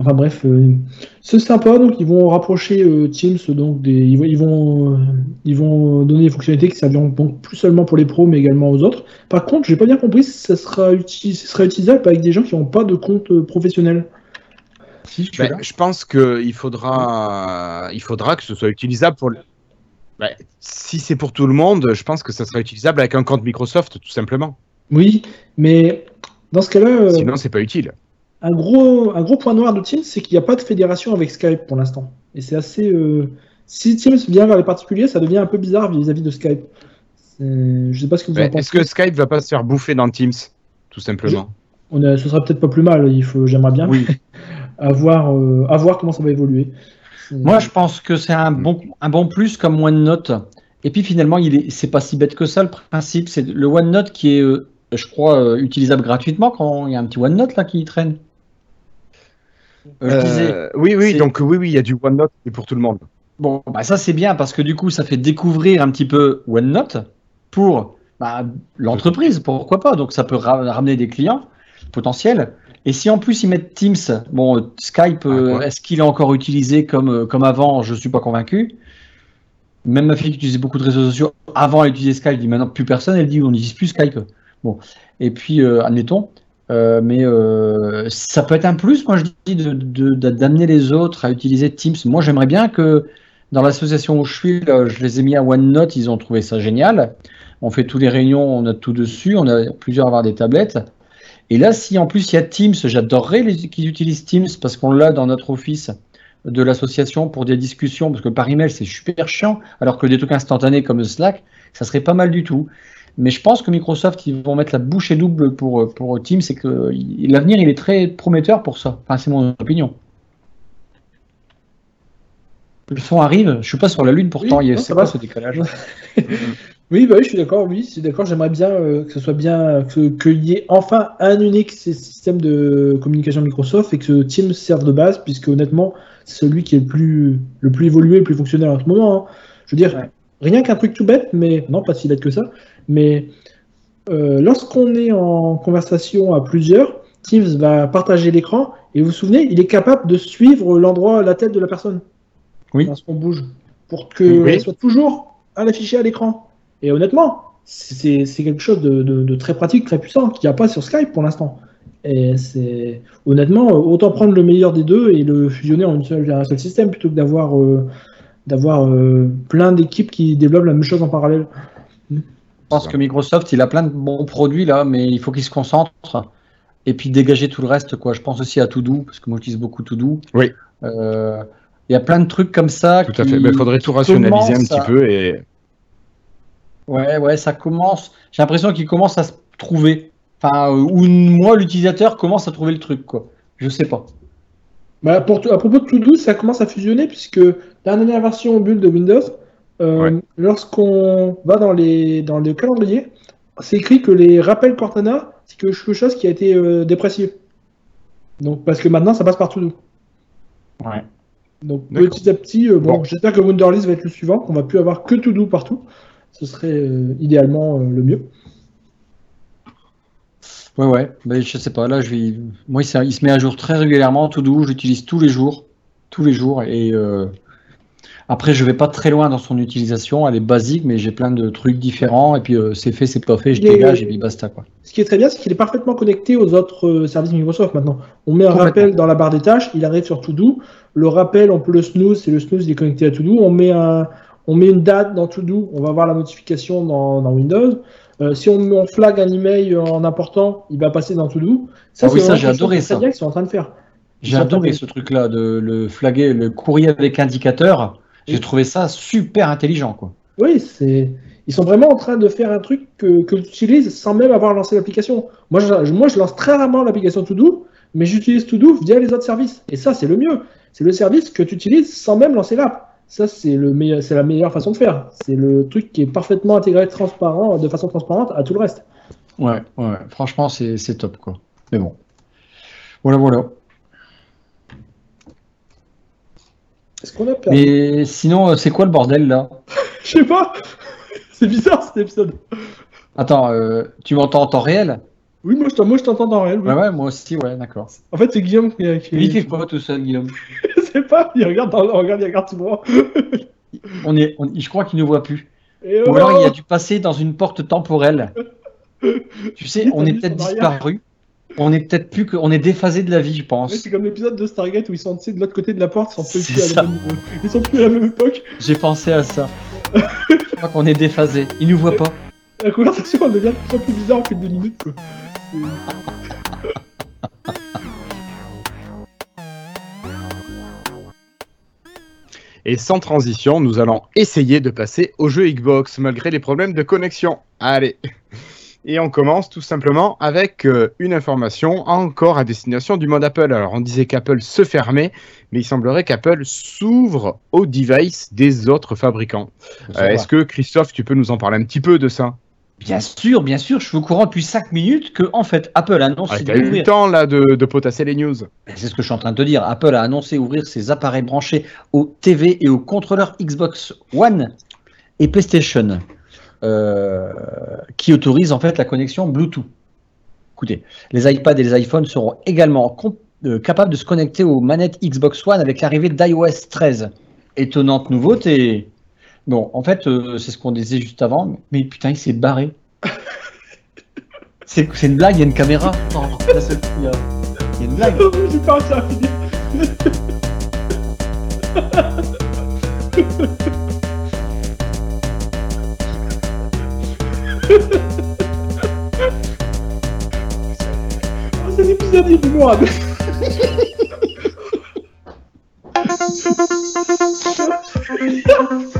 Enfin bref, euh, c'est sympa. Donc ils vont rapprocher euh, Teams, donc des, ils, vont, ils vont, donner des fonctionnalités qui serviront donc plus seulement pour les pros, mais également aux autres. Par contre, j'ai pas bien compris si ça sera, sera utilisable avec des gens qui n'ont pas de compte euh, professionnel. Ben, je pense qu'il faudra, il faudra que ce soit utilisable pour. Ben, si c'est pour tout le monde, je pense que ça sera utilisable avec un compte Microsoft, tout simplement. Oui, mais dans ce cas-là. Sinon, c'est pas utile un gros, un gros point noir de Teams, c'est qu'il n'y a pas de fédération avec Skype pour l'instant. Et c'est assez. Euh, si Teams vient vers les particuliers, ça devient un peu bizarre vis-à-vis de Skype. Je sais pas ce que vous en pensez. Est-ce que Skype va pas se faire bouffer dans Teams, tout simplement? On Ce sera peut-être pas plus mal. Il faut, j'aimerais bien. Oui. à, voir, euh, voir comment ça va évoluer. Moi, je pense que c'est un bon, un bon plus comme OneNote. Et puis finalement, il est, c'est pas si bête que ça. Le principe, c'est le OneNote qui est, euh, je crois, utilisable gratuitement quand il y a un petit OneNote là qui traîne. Euh, oui, oui, donc oui, oui, il y a du OneNote et pour tout le monde. Bon, bah ça c'est bien parce que du coup ça fait découvrir un petit peu OneNote pour bah, L'entreprise, pourquoi pas Donc ça peut ramener des clients potentiels. Et si en plus ils mettent Teams, bon, Skype, euh, est-ce qu'il est encore utilisé comme, euh, comme avant? Je ne suis pas convaincu. Même ma fille qui utilisait beaucoup de réseaux sociaux, avant elle utilisait Skype, dit maintenant plus personne, elle dit on n'utilise plus Skype. Bon, et puis euh, admettons, mais ça peut être un plus, moi je dis, d'amener les autres à utiliser Teams. Moi j'aimerais bien que dans l'association où je suis, je les ai mis à OneNote, ils ont trouvé ça génial. On fait toutes les réunions, on a tout dessus, on a plusieurs à avoir des tablettes. Et là, si en plus il y a Teams, j'adorerais qu'ils utilisent Teams parce qu'on l'a dans notre office de l'association pour des discussions, parce que par email c'est super chiant, alors que des trucs instantanés comme Slack, ça serait pas mal du tout. Mais je pense que Microsoft, ils vont mettre la bouche et double pour, pour Teams et que l'avenir, il est très prometteur pour ça. Enfin, c'est mon opinion. Le son arrive, je suis pas sur la lune pourtant, il y a, c'est ce décalage Oui, bah oui, je suis d'accord. Oui, c'est d'accord. J'aimerais bien euh, que ce soit bien, qu'il y ait enfin un unique système de communication Microsoft et que Teams serve de base, puisque honnêtement, c'est celui qui est le plus, le plus évolué, le plus fonctionnel en ce moment. Hein. Je veux dire, rien qu'un truc tout bête, mais non, pas si bête que ça. Mais euh, lorsqu'on est en conversation à plusieurs, Teams va partager l'écran et vous vous souvenez, il est capable de suivre l'endroit, la tête de la personne. Oui. Lorsqu'on bouge, pour qu'elle soit toujours à l'afficher à l'écran. Et honnêtement, c'est quelque chose de, très pratique, très puissant, qu'il n'y a pas sur Skype pour l'instant. Et c'est honnêtement, autant prendre le meilleur des deux et le fusionner en une seule, un seul système plutôt que d'avoir euh, d'avoir euh, plein d'équipes qui développent la même chose en parallèle. Je pense que Microsoft, il a plein de bons produits là, mais il faut qu'il se concentre et puis dégager tout le reste. Quoi. Je pense aussi à Todo, parce que moi j'utilise beaucoup Todo. Oui. Euh, il y a plein de trucs comme ça. Tout à fait. Il faudrait tout rationaliser un petit peu et Ouais, ouais, ça commence. J'ai l'impression qu'il commence à se trouver. Enfin, euh, ou moi, l'utilisateur commence à trouver le truc, quoi. Je sais pas. Bah, pour, à propos de Todo, ça commence à fusionner puisque la dernière version bulle de Windows, euh, lorsqu'on va dans les dans le calendrier, c'est écrit que les rappels Cortana, c'est quelque chose qui a été euh, déprécié. Donc parce que maintenant, ça passe par Todo. Ouais. Donc petit à petit, bon, j'espère que Wunderlist va être le suivant, qu'on va plus avoir que Todo partout ce serait euh, idéalement euh, le mieux. Ouais, ouais, mais je sais pas, là, je vais... moi, il se met à jour très régulièrement, tout doux, j'utilise tous les jours, tous les jours, et euh, après, je vais pas très loin dans son utilisation, elle est basique, mais j'ai plein de trucs différents, et puis c'est fait, c'est pas fait, je dégage, et puis basta, quoi. Ce qui est très bien, c'est qu'il est parfaitement connecté aux autres services Microsoft maintenant. On met un rappel dans la barre des tâches, il arrive sur Todo, le rappel, on peut le snooze, et le snooze, il est connecté à Todo, on met un on met une date dans To-Do, on va voir la notification dans, Windows. Euh, si on, flag un email en important, il va passer dans To-Do. Ça, ah oui, ça j'ai adoré ça. Ils sont en train de faire. J'ai adoré ce truc-là, de le flaguer, le courrier avec indicateur. J'ai trouvé ça super intelligent, quoi. Oui, c'est. Ils sont vraiment en train de faire un truc que, que tu utilises sans même avoir lancé l'application. Moi je, moi, je lance très rarement l'application To-Do, mais j'utilise To-Do via les autres services. Et ça, c'est le mieux. C'est le service que tu utilises sans même lancer l'app. Ça, c'est le meilleur, c'est la meilleure façon de faire. C'est le truc qui est parfaitement intégré, transparent, de façon transparente à tout le reste. Ouais, ouais. Franchement, c'est, top, quoi. Mais bon. Voilà, voilà. Est-ce qu'on a perdu Mais sinon, euh, c'est quoi le bordel là? Je sais pas. c'est bizarre cet épisode. Attends, euh, tu m'entends en temps réel? Oui, moi je t'entends en temps réel. Ouais, ouais, moi aussi, ouais, d'accord. En fait, c'est Guillaume qui. qui... Il fait quoi tout seul, Guillaume sais pas, il regarde, dans, regarde, il regarde tout droit. on est, je crois qu'il ne voit plus. Ou alors il a dû passer dans une porte temporelle. tu sais, on est peut-être disparu. On est peut-être plus que, on est déphasé de la vie, je pense. c'est comme l'épisode de Stargate où ils sont de l'autre côté de la porte, ils sont plus, à la même, ils sont plus à la même époque. J'ai pensé à ça. je crois qu'on est déphasé. Ils nous voient pas. La conversation elle devient de plus en plus bizarre en fait deux minutes quoi. Et sans transition, nous allons essayer de passer au jeu Xbox malgré les problèmes de connexion. Allez et on commence tout simplement avec euh, une information encore à destination du monde Apple. Alors on disait qu'Apple se fermait, mais il semblerait qu'Apple s'ouvre aux devices des autres fabricants. Euh, est-ce que Christophe, tu peux nous en parler un petit peu de ça? Bien sûr, bien sûr, je suis au courant depuis 5 minutes que en fait Apple annonce. Ah, eu le temps là de, de, potasser les news. C'est ce que je suis en train de te dire. Apple a annoncé ouvrir ses appareils branchés aux TV et aux contrôleurs Xbox One et PlayStation. qui autorise en fait la connexion Bluetooth. Écoutez, les iPads et les iPhones seront également capables de se connecter aux manettes Xbox One avec l'arrivée d'iOS 13. Étonnante nouveauté. Bon, en fait, c'est ce qu'on disait juste avant, mais putain, il s'est barré. c'est une blague, il y a une caméra. Non, il y a une blague. J'ai pas réussi à finir. oh, c'est l'épisode du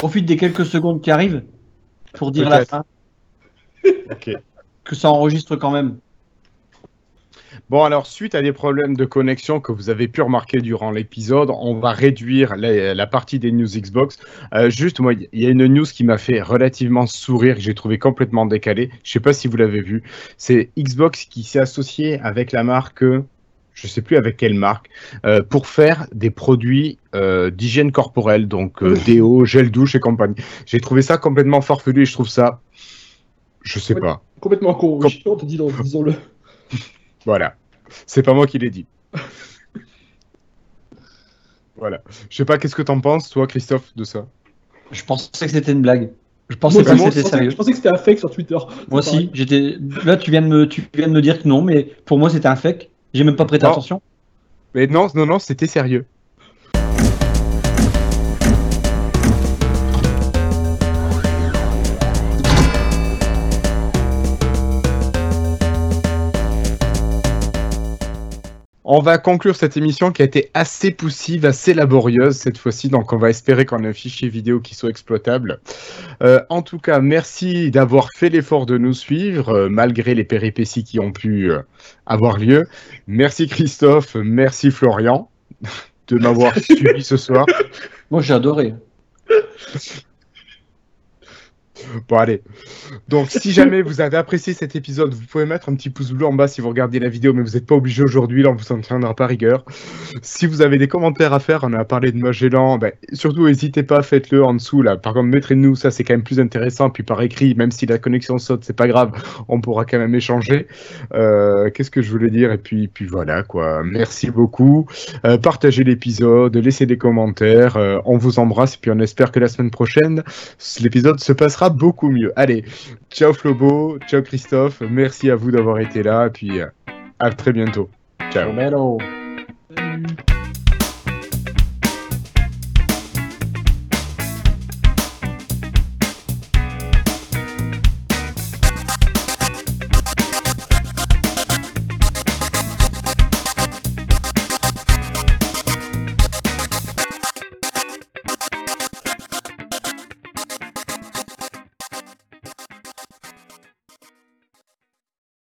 Profite des quelques secondes qui arrivent pour dire la fin. Que ça enregistre quand même. Bon, alors, suite à des problèmes de connexion que vous avez pu remarquer durant l'épisode, on va réduire la, partie des news Xbox. Euh, juste, moi, il y a une news qui m'a fait relativement sourire, que j'ai trouvé complètement décalée. Je sais pas si vous l'avez vu. C'est Xbox qui s'est associé avec la marque, je sais plus avec quelle marque, euh, pour faire des produits euh, d'hygiène corporelle, donc déo, gel douche et compagnie. J'ai trouvé ça complètement farfelu et je trouve ça, je sais pas. Complètement con, disons-le. Voilà. C'est pas moi qui l'ai dit. voilà. Je sais pas, qu'est-ce que t'en penses, toi, Christophe, de ça? Je pensais que c'était une blague. Je pensais que c'était sérieux. Je pensais que c'était un fake sur Twitter. Moi aussi, j'étais. Là, tu viens de me, tu viens de me dire que non, mais pour moi, c'était un fake. J'ai même pas prêté attention. Mais non, non, non, c'était sérieux. On va conclure cette émission qui a été assez poussive, assez laborieuse cette fois-ci, donc on va espérer qu'on a un fichier vidéo qui soit exploitable. Euh, en tout cas, merci d'avoir fait l'effort de nous suivre, euh, malgré les péripéties qui ont pu euh, avoir lieu. Merci Christophe, merci Florian de m'avoir suivi ce soir. Moi j'ai adoré. Bon, allez. Donc, si jamais vous avez apprécié cet épisode, vous pouvez mettre un petit pouce bleu en bas si vous regardez la vidéo, mais vous n'êtes pas obligé aujourd'hui, là, on vous en tiendra pas rigueur. Si vous avez des commentaires à faire, on a parlé de Magellan, ben, surtout, n'hésitez pas, faites-le en dessous, là. Par contre, mettrez-nous, ça, c'est quand même plus intéressant. Puis par écrit, même si la connexion saute, c'est pas grave, on pourra quand même échanger. Euh, qu'est-ce que je voulais dire? Et puis, puis voilà, quoi. Merci beaucoup. Euh, partagez l'épisode, laissez des commentaires. Euh, on vous embrasse, et puis on espère que la semaine prochaine, l'épisode se passera beaucoup mieux. Allez, ciao Flobo, ciao Christophe, merci à vous d'avoir été là, et puis euh, à très bientôt. Ciao.